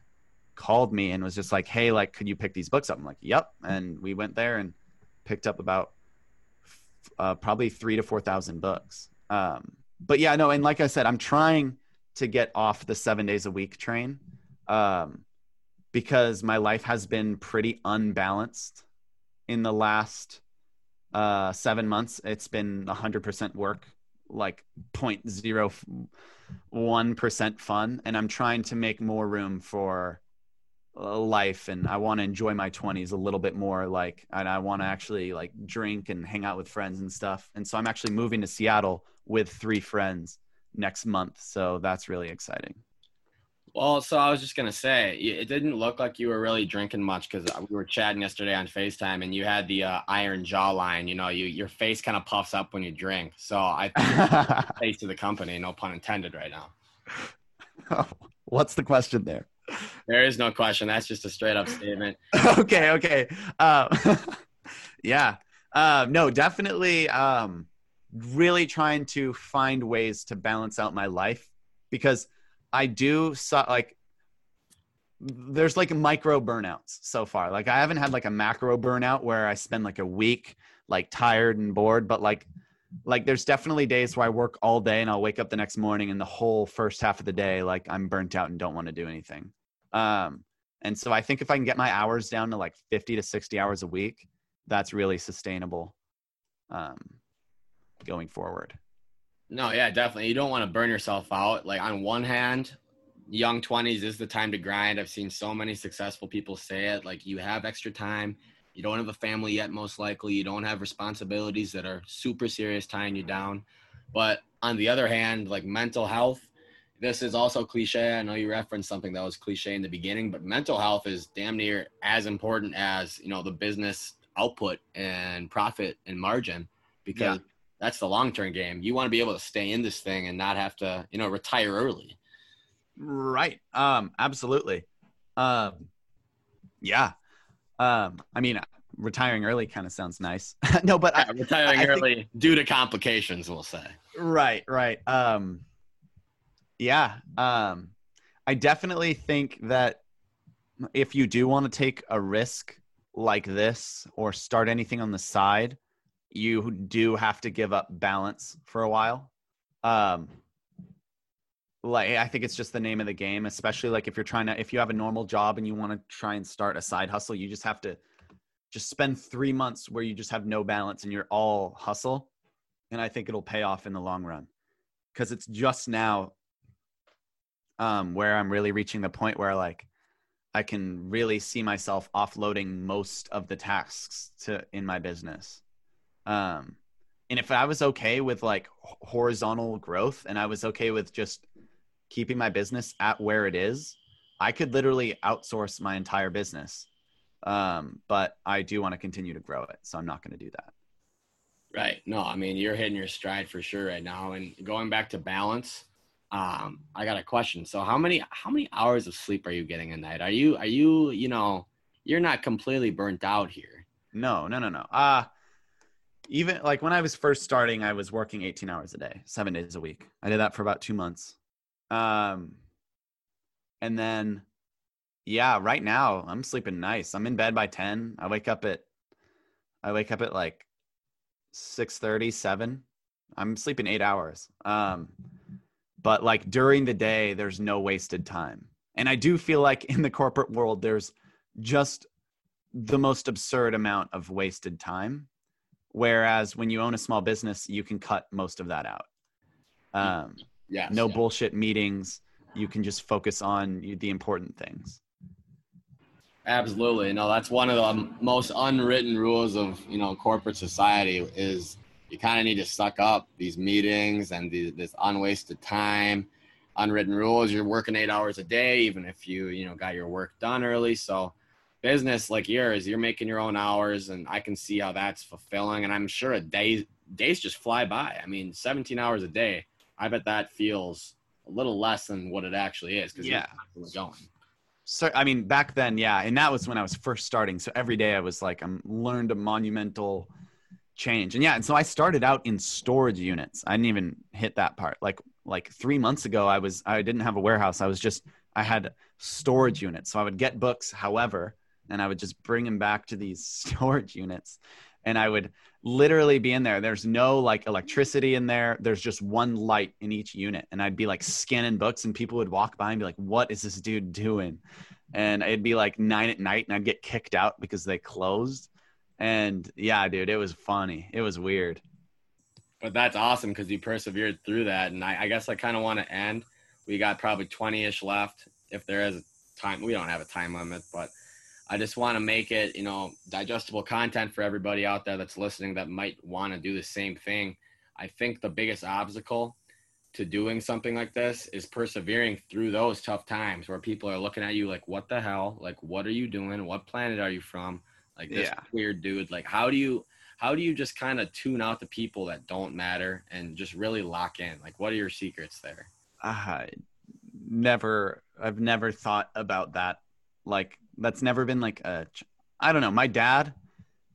called me and was just like, "Hey, like, could you pick these books up?" I'm like, "Yep," and we went there and picked up about uh, probably three to four thousand books. Um, but yeah, no, and like I said, I'm trying to get off the seven days a week train. Um, because my life has been pretty unbalanced in the last uh, seven months. It's been 100% work like 0.01 percent fun, and I'm trying to make more room for uh, life and I want to enjoy my 20s a little bit more like and I want to actually like drink and hang out with friends and stuff. And so I'm actually moving to Seattle with three friends next month. So that's really exciting. Well, so I was just gonna say, it didn't look like you were really drinking much because we were chatting yesterday on Facetime, and you had the uh, iron jawline. You know, you your face kind of puffs up when you drink. So I think face of the company, no pun intended, right now. What's the question there? There is no question. That's just a straight up statement. okay, okay. Uh, yeah. Uh, no, definitely. Um, really trying to find ways to balance out my life because I do so, like there's like micro burnouts so far. Like I haven't had like a macro burnout where I spend like a week like tired and bored, but like like there's definitely days where I work all day and I'll wake up the next morning and the whole first half of the day like I'm burnt out and don't want to do anything. Um and so I think if I can get my hours down to like 50 to 60 hours a week, that's really sustainable um going forward. No, yeah, definitely. You don't want to burn yourself out. Like on one hand, young 20s is the time to grind. I've seen so many successful people say it. Like you have extra time. You don't have a family yet, most likely. You don't have responsibilities that are super serious tying you down. But on the other hand, like mental health, this is also cliche. I know you referenced something that was cliche in the beginning, but mental health is damn near as important as, you know, the business output and profit and margin because yeah that's the long term game. You want to be able to stay in this thing and not have to, you know, retire early. Right. Um, absolutely. Um, yeah. Um, I mean, retiring early kind of sounds nice. no, but yeah, I, retiring I early think, due to complications, we'll say. Right. Right. Um, yeah. Um, I definitely think that if you do want to take a risk like this or start anything on the side, you do have to give up balance for a while. Um, like I think it's just the name of the game, especially like if you're trying to if you have a normal job and you want to try and start a side hustle, you just have to just spend 3 months where you just have no balance and you're all hustle. And I think it'll pay off in the long run. Cuz it's just now um where I'm really reaching the point where like I can really see myself offloading most of the tasks to in my business. Um, and if I was okay with like horizontal growth and I was okay with just keeping my business at where it is, I could literally outsource my entire business. Um, but I do want to continue to grow it. So I'm not going to do that. Right. No, I mean, you're hitting your stride for sure right now. And going back to balance, um, I got a question. So how many, how many hours of sleep are you getting a night? Are you, are you, you know, you're not completely burnt out here. No, no, no, no. Uh, even like when I was first starting, I was working 18 hours a day, seven days a week. I did that for about two months. Um, and then, yeah, right now I'm sleeping nice. I'm in bed by 10. I wake up at, I wake up at like 6 30, 7. I'm sleeping eight hours. Um, but like during the day, there's no wasted time. And I do feel like in the corporate world, there's just the most absurd amount of wasted time Whereas when you own a small business, you can cut most of that out. Um, yeah. No yeah. bullshit meetings. You can just focus on the important things. Absolutely. No, that's one of the most unwritten rules of you know corporate society is you kind of need to suck up these meetings and the, this unwasted time. Unwritten rules. You're working eight hours a day, even if you you know got your work done early. So business like yours, you're making your own hours, and I can see how that's fulfilling. And I'm sure a day days just fly by. I mean, 17 hours a day. I bet that feels a little less than what it actually is because yeah, going. So I mean, back then, yeah, and that was when I was first starting. So every day I was like, I'm learned a monumental change, and yeah, and so I started out in storage units. I didn't even hit that part. Like like three months ago, I was I didn't have a warehouse. I was just I had storage units. So I would get books. However, and I would just bring him back to these storage units and I would literally be in there. There's no like electricity in there. There's just one light in each unit. And I'd be like scanning books and people would walk by and be like, what is this dude doing? And it'd be like nine at night and I'd get kicked out because they closed. And yeah, dude, it was funny. It was weird. But that's awesome because you persevered through that. And I, I guess I kind of want to end. We got probably 20 ish left. If there is a time, we don't have a time limit, but I just want to make it, you know, digestible content for everybody out there that's listening that might want to do the same thing. I think the biggest obstacle to doing something like this is persevering through those tough times where people are looking at you like, what the hell? Like, what are you doing? What planet are you from? Like this Yeah. weird dude. Like, how do you, how do you just kind of tune out the people that don't matter and just really lock in? Like, what are your secrets there? I never, I've never thought about that. Like, that's never been like a, I don't know. My dad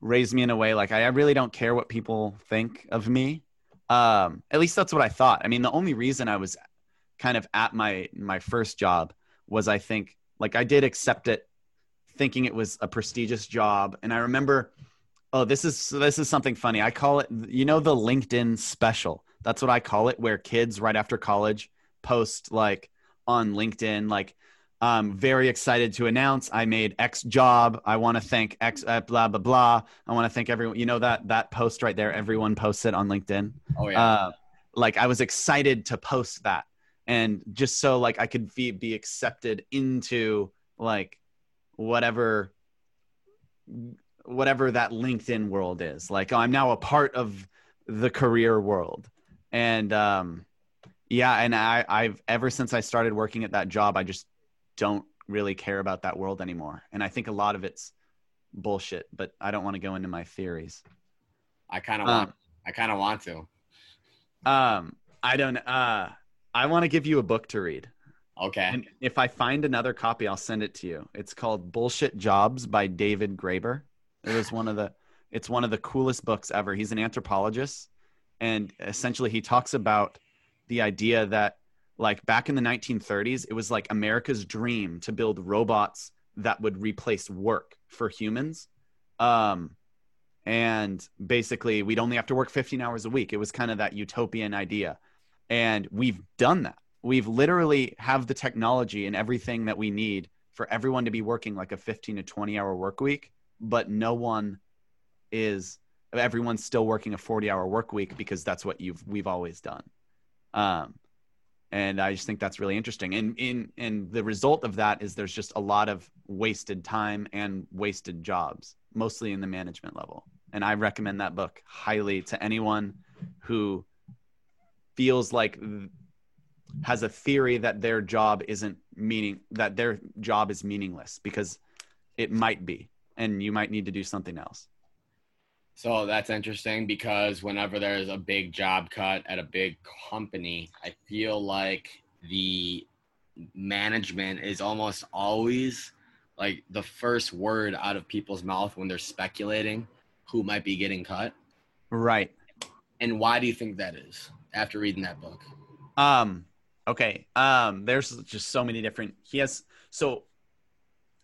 raised me in a way like I really don't care what people think of me. Um, at least that's what I thought. I mean, the only reason I was kind of at my my first job was I think like I did accept it thinking it was a prestigious job and I remember oh this is this is something funny. I call it you know the LinkedIn special. That's what I call it where kids right after college post like on LinkedIn like I'm very excited to announce I made X job. I want to thank X uh, blah blah blah. I want to thank everyone. You know that that post right there. Everyone posts it on LinkedIn. Oh yeah. Uh, like I was excited to post that, and just so like I could be be accepted into like whatever whatever that LinkedIn world is. Like I'm now a part of the career world, and um, yeah, and I I've ever since I started working at that job, I just don't really care about that world anymore, and I think a lot of it's bullshit. But I don't want to go into my theories. I kind of um, want, I kind of want to. Um, I don't. Uh, I want to give you a book to read, Okay. and if I find another copy, I'll send it to you. It's called "Bullshit Jobs" by David Graeber. It was one of the. It's one of the coolest books ever. He's an anthropologist, and essentially he talks about the idea that, like back in the 1930s, it was like America's dream to build robots that would replace work for humans. Um, and basically we'd only have to work 15 hours a week. It was kind of that utopian idea. And we've done that. We've literally have the technology and everything that we need for everyone to be working like a 15 to 20 hour work week but no one is everyone's still working a 40 hour work week because that's what you've we've always done. Um and i just think that's really interesting. And in and the result of that is there's just a lot of wasted time and wasted jobs mostly in the management level. And i recommend that book highly to anyone who feels like has a theory that their job isn't meaning that their job is meaningless because it might be and you might need to do something else So that's interesting because whenever there's a big job cut at a big company, I feel like the management is almost always like the first word out of people's mouth when they're speculating who might be getting cut. right And why do you think that is after reading that book? Um, okay. Um, there's just so many different. He has so.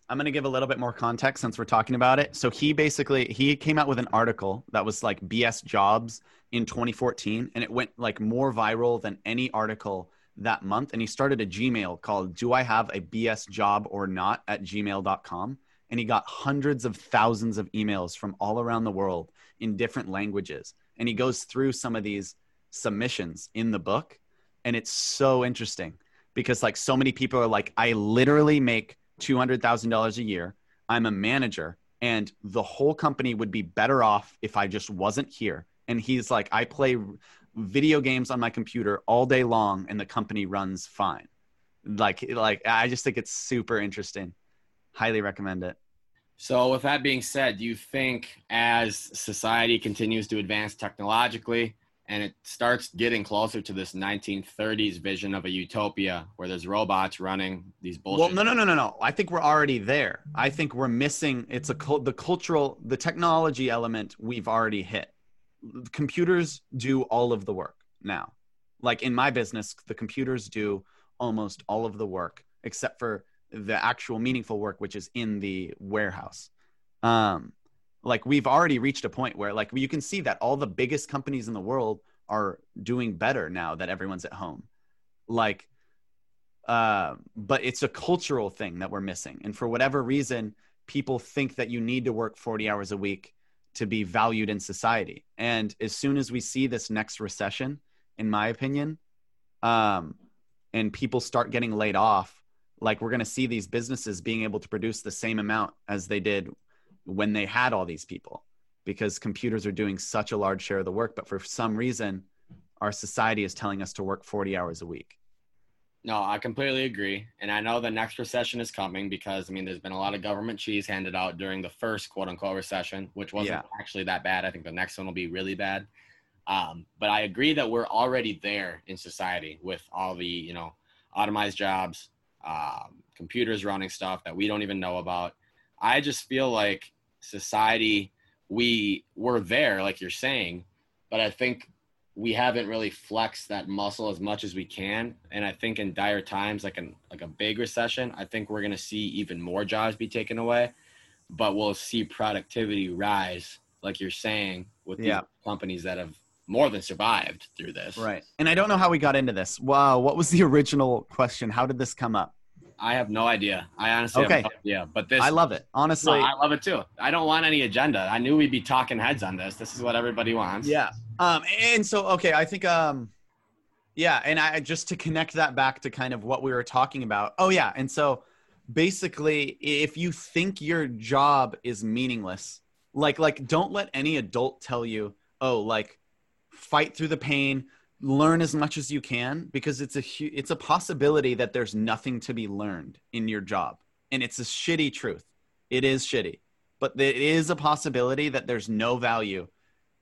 I'm gonna give a little bit more context since we're talking about it. So he basically he came out with an article that was like BS jobs in 2014, and it went like more viral than any article that month. And he started a Gmail called "Do I have a BS job or not?" at gmail.com, and he got hundreds of thousands of emails from all around the world in different languages. And he goes through some of these submissions in the book and it's so interesting because like so many people are like i literally make $200000 a year. I'm a manager and the whole company would be better off if i just wasn't here. And he's like i play video games on my computer all day long and the company runs fine. Like like i just think it's super interesting. Highly recommend it. So, with that being said, do you think as society continues to advance technologically and it starts getting closer to this 1930s vision of a utopia where there's robots running these bullshit? Well, no, no, no, no, no. I think we're already there. I think we're missing. It's a the cultural, the technology element. We've already hit. Computers do all of the work now. Like in my business, the computers do almost all of the work except for the actual meaningful work, which is in the warehouse. Um, like we've already reached a point where like you can see that all the biggest companies in the world are doing better now that everyone's at home like uh, but it's a cultural thing that we're missing and for whatever reason people think that you need to work 40 hours a week to be valued in society. And as soon as we see this next recession, in my opinion, um, and people start getting laid off, like we're going to see these businesses being able to produce the same amount as they did when they had all these people because computers are doing such a large share of the work. But for some reason, our society is telling us to work 40 hours a week. No, I completely agree. And I know the next recession is coming because, I mean, there's been a lot of government cheese handed out during the first quote unquote recession, which wasn't yeah. actually that bad. I think the next one will be really bad. Um, but I agree that we're already there in society with all the, you know, automized jobs, um, computers running stuff that we don't even know about. I just feel like society, we we're there, like you're saying, but I think we haven't really flexed that muscle as much as we can. And I think in dire times, like an like a big recession, I think we're gonna see even more jobs be taken away, but we'll see productivity rise, like you're saying, with yeah. companies that have more than survived through this. Right. And I don't know how we got into this. Wow, what was the original question? How did this come up? I have no idea. I honestly okay. have no idea. But this I love it. Honestly. No, I love it too. I don't want any agenda. I knew we'd be talking heads on this. This is what everybody wants. Yeah. Um and so okay, I think um yeah, and I just to connect that back to kind of what we were talking about. Oh yeah, and so basically if you think your job is meaningless, like like don't let any adult tell you, "Oh, like fight through the pain, learn as much as you can because it's a it's a possibility that there's nothing to be learned in your job. And it's a shitty truth. It is shitty. But it is a possibility that there's no value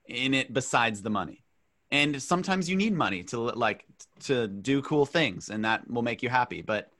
in it besides the money. And sometimes you need money to like to do cool things and that will make you happy. But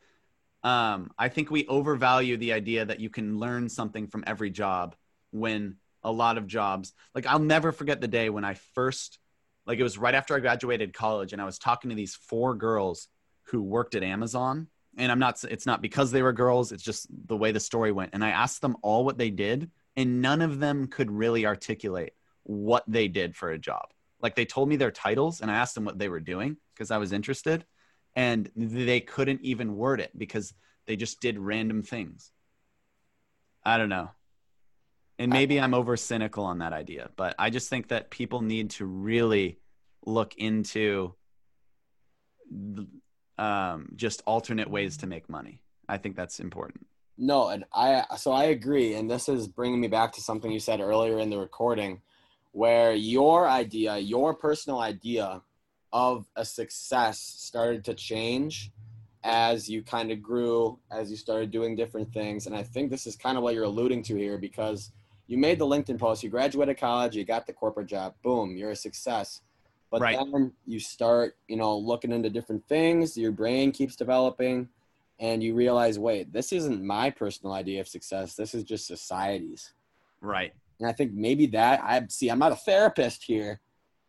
um, i think we overvalue the idea that you can learn something from every job when a lot of jobs like i'll never forget the day when i first like it was right after I graduated college and I was talking to these four girls who worked at Amazon. And I'm not, it's not because they were girls, it's just the way the story went. And I asked them all what they did, and none of them could really articulate what they did for a job. Like they told me their titles, and I asked them what they were doing because I was interested. And they couldn't even word it because they just did random things. I don't know and maybe I'm over cynical on that idea, but I just think that people need to really look into um, just alternate ways to make money. I think that's important. No, and I so I agree, and this is bringing me back to something you said earlier in the recording, where your idea, your personal idea of a success started to change as you kind of grew, as you started doing different things, and I think this is kind of what you're alluding to here because you made the LinkedIn post, you graduated college, you got the corporate job, boom, you're a success. But right. then you start, you know, looking into different things, your brain keeps developing, and you realize, wait, this isn't my personal idea of success. This is just society's. Right. And I think maybe that I see. I'm not a therapist here.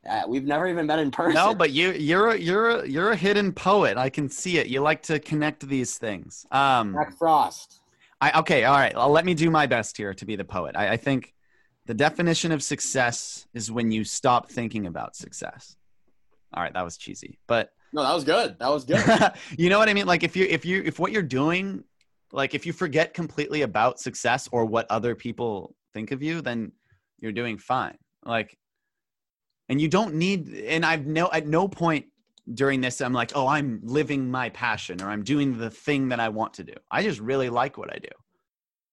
Uh, we've never even met in person. No, but you you're a, you're a, you're a hidden poet. I can see it. You like to connect these things. Um, Jack Frost. I okay, all right. Well, let me do my best here to be the poet. I, I think the definition of success is when you stop thinking about success. All right, that was cheesy, but no, that was good. That was good. you know what I mean? Like if you if you if what you're doing, like if you forget completely about success or what other people think of you, then you're doing fine. Like, and you don't need. And I've no at no point during this i'm like oh i'm living my passion or i'm doing the thing that i want to do. I just really like what i do.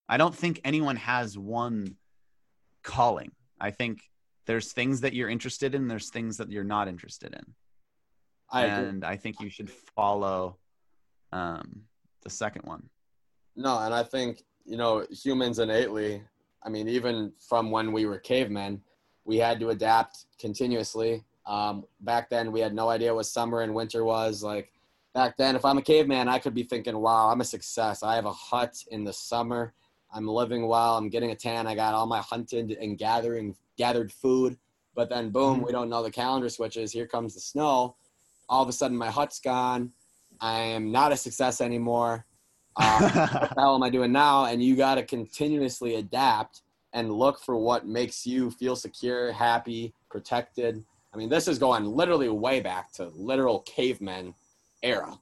I don't think anyone has one calling. I think there's things that you're interested in there's things that you're not interested in. I and i think you should follow um, the second one. No and i think you know humans innately i mean even from when we were cavemen we had to adapt continuously um, back then, we had no idea what summer and winter was. Like back then, if I'm a caveman, I could be thinking, "Wow, I'm a success. I have a hut in the summer. I'm living well. I'm getting a tan. I got all my hunted and gathering gathered food." But then, boom, mm-hmm. we don't know the calendar switches. Here comes the snow. All of a sudden, my hut's gone. I am not a success anymore. Uh, what the hell am I doing now? And you got to continuously adapt and look for what makes you feel secure, happy, protected I mean, this is going literally way back to literal cavemen era.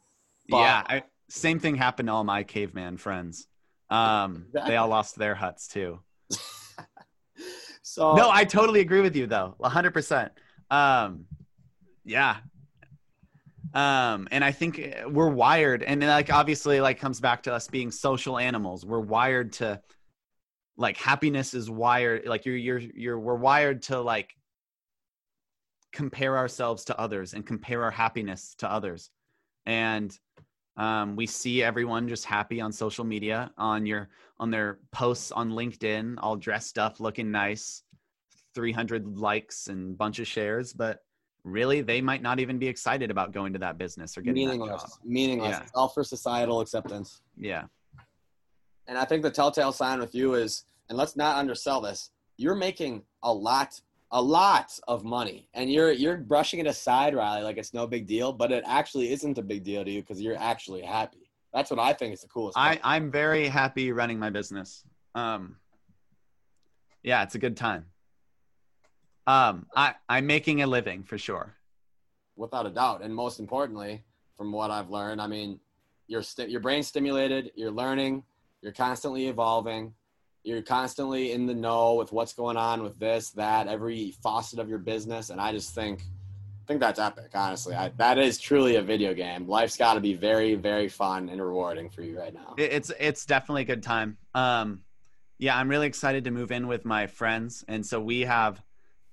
But, yeah, I, same thing happened to all my caveman friends. Um, exactly. They all lost their huts too. so no, I totally agree with you though, hundred percent. Um, yeah. Um, and I think we're wired, and like obviously, like comes back to us being social animals. We're wired to, like, happiness is wired. Like you're, you're, you're. We're wired to like compare ourselves to others and compare our happiness to others, and um, we see everyone just happy on social media on your on their posts on LinkedIn, all dressed up, looking nice, 300 likes and bunch of shares, but really they might not even be excited about going to that business or getting meaningless, that job. meaningless. Yeah. It's all for societal acceptance. Yeah. And I think the telltale sign with you is, and let's not undersell this. You're making a lot, a lot of money, and you're you're brushing it aside, Riley, like it's no big deal. But it actually isn't a big deal to you because you're actually happy. That's what I think is the coolest. I, part. I'm very happy running my business. Um, yeah, it's a good time. Um, I, I'm making a living for sure. without a doubt. And most importantly, from what I've learned, I mean, your sti- your brain's stimulated, you're learning, you're constantly evolving, you're constantly in the know with what's going on with this, that, every faucet of your business, and I just think I think that's epic, honestly. I, that is truly a video game. Life's got to be very, very fun and rewarding for you right now. It's it's definitely a good time. Um, yeah, I'm really excited to move in with my friends, and so we have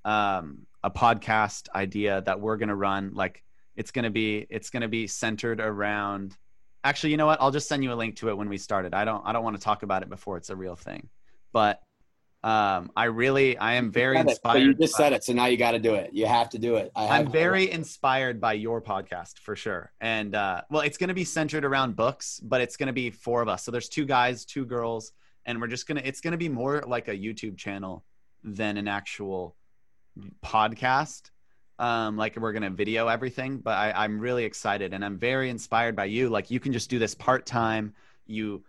um, a podcast idea that we're gonna run. Like it's gonna be it's gonna be centered around. Actually, you know what? I'll just send you a link to it when we started. I don't I don't want to talk about it before it's a real thing, but um, I really I am very it, inspired. But you just said it, so now you got to do it. You have to do it. I I'm have- very inspired by your podcast for sure. And uh, well, it's going to be centered around books, but it's going to be four of us. So there's two guys, two girls, and we're just going to, it's going to be more like a YouTube channel than an actual podcast. Um, like we're going to video everything, but I, I'm really excited and I'm very inspired by you. Like you can just do this part time. You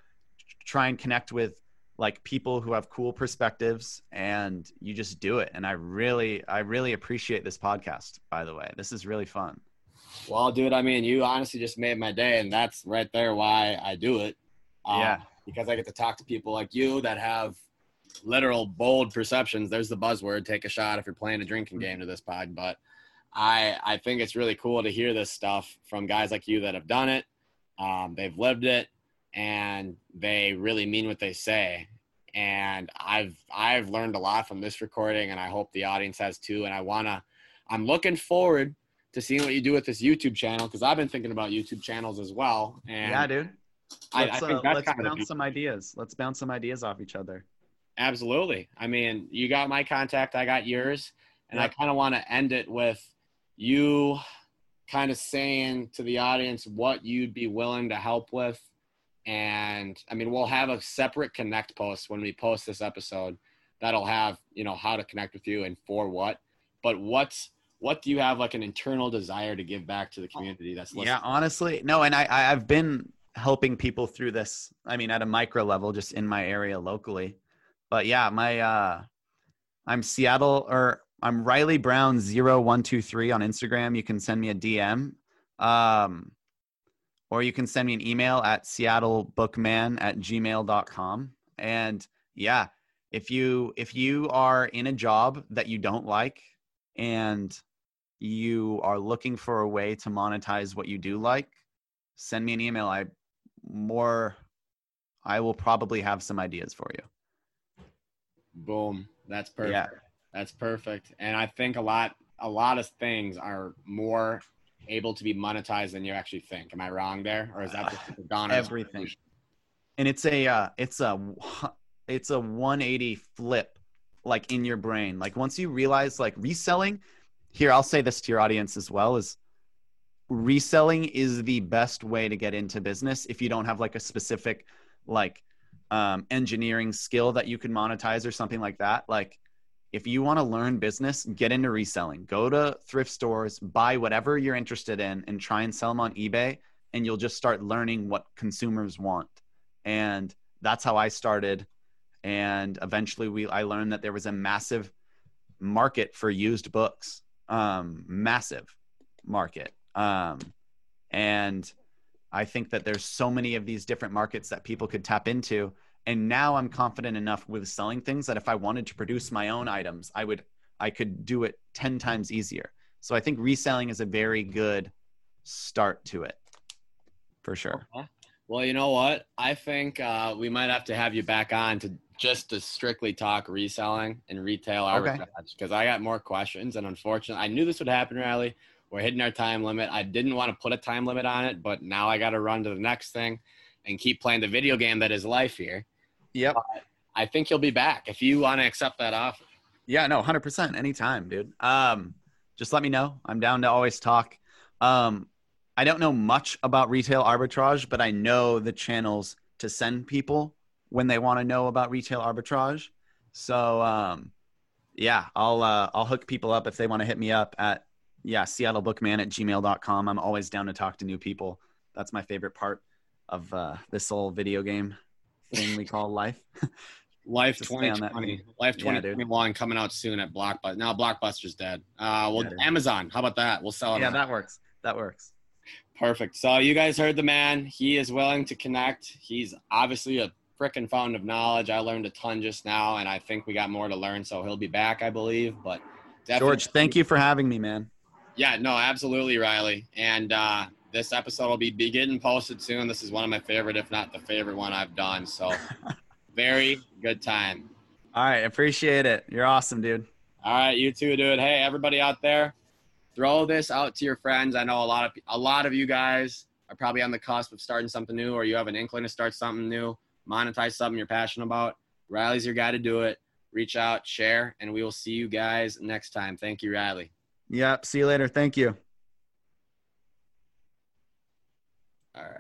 try and connect with like people who have cool perspectives and you just do it and i really i really appreciate this podcast by the way this is really fun Well, dude, I mean, you honestly just made my day, and that's right there why I do it. Um, Yeah. Because I get to talk to people like you that have literal bold perceptions. There's the buzzword. Take a shot if you're playing a drinking game to this pod. But I I think it's really cool to hear this stuff from guys like you that have done it. Um, they've lived it, and they really mean what they say. And I've I've learned a lot from this recording, and I hope the audience has too. And I wanna, I'm looking forward to seeing what you do with this YouTube channel because I've been thinking about YouTube channels as well. And yeah dude I, I let's, think uh, that's let's bounce some ideas let's bounce some ideas off each other absolutely. I mean, you got my contact, I got yours, and I kind of want to end it with you kind of saying to the audience what you'd be willing to help with. And I mean, we'll have a separate connect post when we post this episode that'll have, you know, how to connect with you and for what. But what's what do you have like an internal desire to give back to the community that's listening? yeah honestly no and i i've been helping people through this i mean at a micro level just in my area locally but yeah my uh i'm seattle or i'm riley brown 0123 on instagram you can send me a dm um or you can send me an email at seattlebookman at gmail.com and yeah if you if you are in a job that you don't like and you are looking for a way to monetize what you do like send me an email i more i will probably have some ideas for you Boom. That's perfect. Yeah. That's perfect. And I think a lot a lot of things are more able to be monetized than you actually think. Am I wrong there? Or is that just the Donner's everything. and it's a uh, it's a it's a 180 flip like in your brain like once you realize like reselling here i'll say this to your audience as well is reselling is the best way to get into business if you don't have like a specific like um, engineering skill that you can monetize or something like that like if you want to learn business get into reselling go to thrift stores buy whatever you're interested in and try and sell them on ebay and you'll just start learning what consumers want and that's how I started. And eventually, we I learned that there was a massive market for used books, um, massive market. Um, and I think that there's so many of these different markets that people could tap into. And now I'm confident enough with selling things that if I wanted to produce my own items, I would I could do it 10 times easier. So I think reselling is a very good start to it. For sure. Well, you know what? I think uh, we might have to have you back on to just to strictly talk reselling and retail arbitrage because I got more questions. And unfortunately, I knew this would happen, Riley. We're hitting our time limit. I didn't want to put a time limit on it, but now I got to run to the next thing and keep playing the video game that is life here. Yep. But I think you'll be back if you want to accept that offer. Yeah, no, 100% anytime, dude. Um, just let me know. I'm down to always talk. Um, I don't know much about retail arbitrage, but I know the channels to send people when they want to know about retail arbitrage. So, um, yeah, I'll, uh, I'll hook people up if they want to hit me up at, yeah, seattlebookman at gmail.com. I'm always down to talk to new people. That's my favorite part of uh, this whole video game thing we call life. Life 2020, Life 2021 yeah, coming out soon at Blockbuster. Now Blockbuster's dead. Uh, well, yeah, Amazon. How about that? We'll sell it. Yeah, that works. That works. Perfect. So you guys heard the man. He is willing to connect. He's obviously a freaking fountain of knowledge. I learned a ton just now, and I think we got more to learn. So he'll be back, I believe. But George, thank you for having me, man. Yeah, no, absolutely, Riley. And uh, this episode will be, be getting posted soon. This is one of my favorite, if not the favorite one I've done. So very good time. All right, appreciate it. You're awesome, dude. All right, you too, dude. Hey, everybody out there, throw this out to your friends. I know a lot of a lot of you guys are probably on the cusp of starting something new, or you have an inkling to start something new, monetize something you're passionate about. Riley's your guy to do it. Reach out, share, and we will see you guys next time. Thank you, Riley. Yep. See you later. Thank you. All right.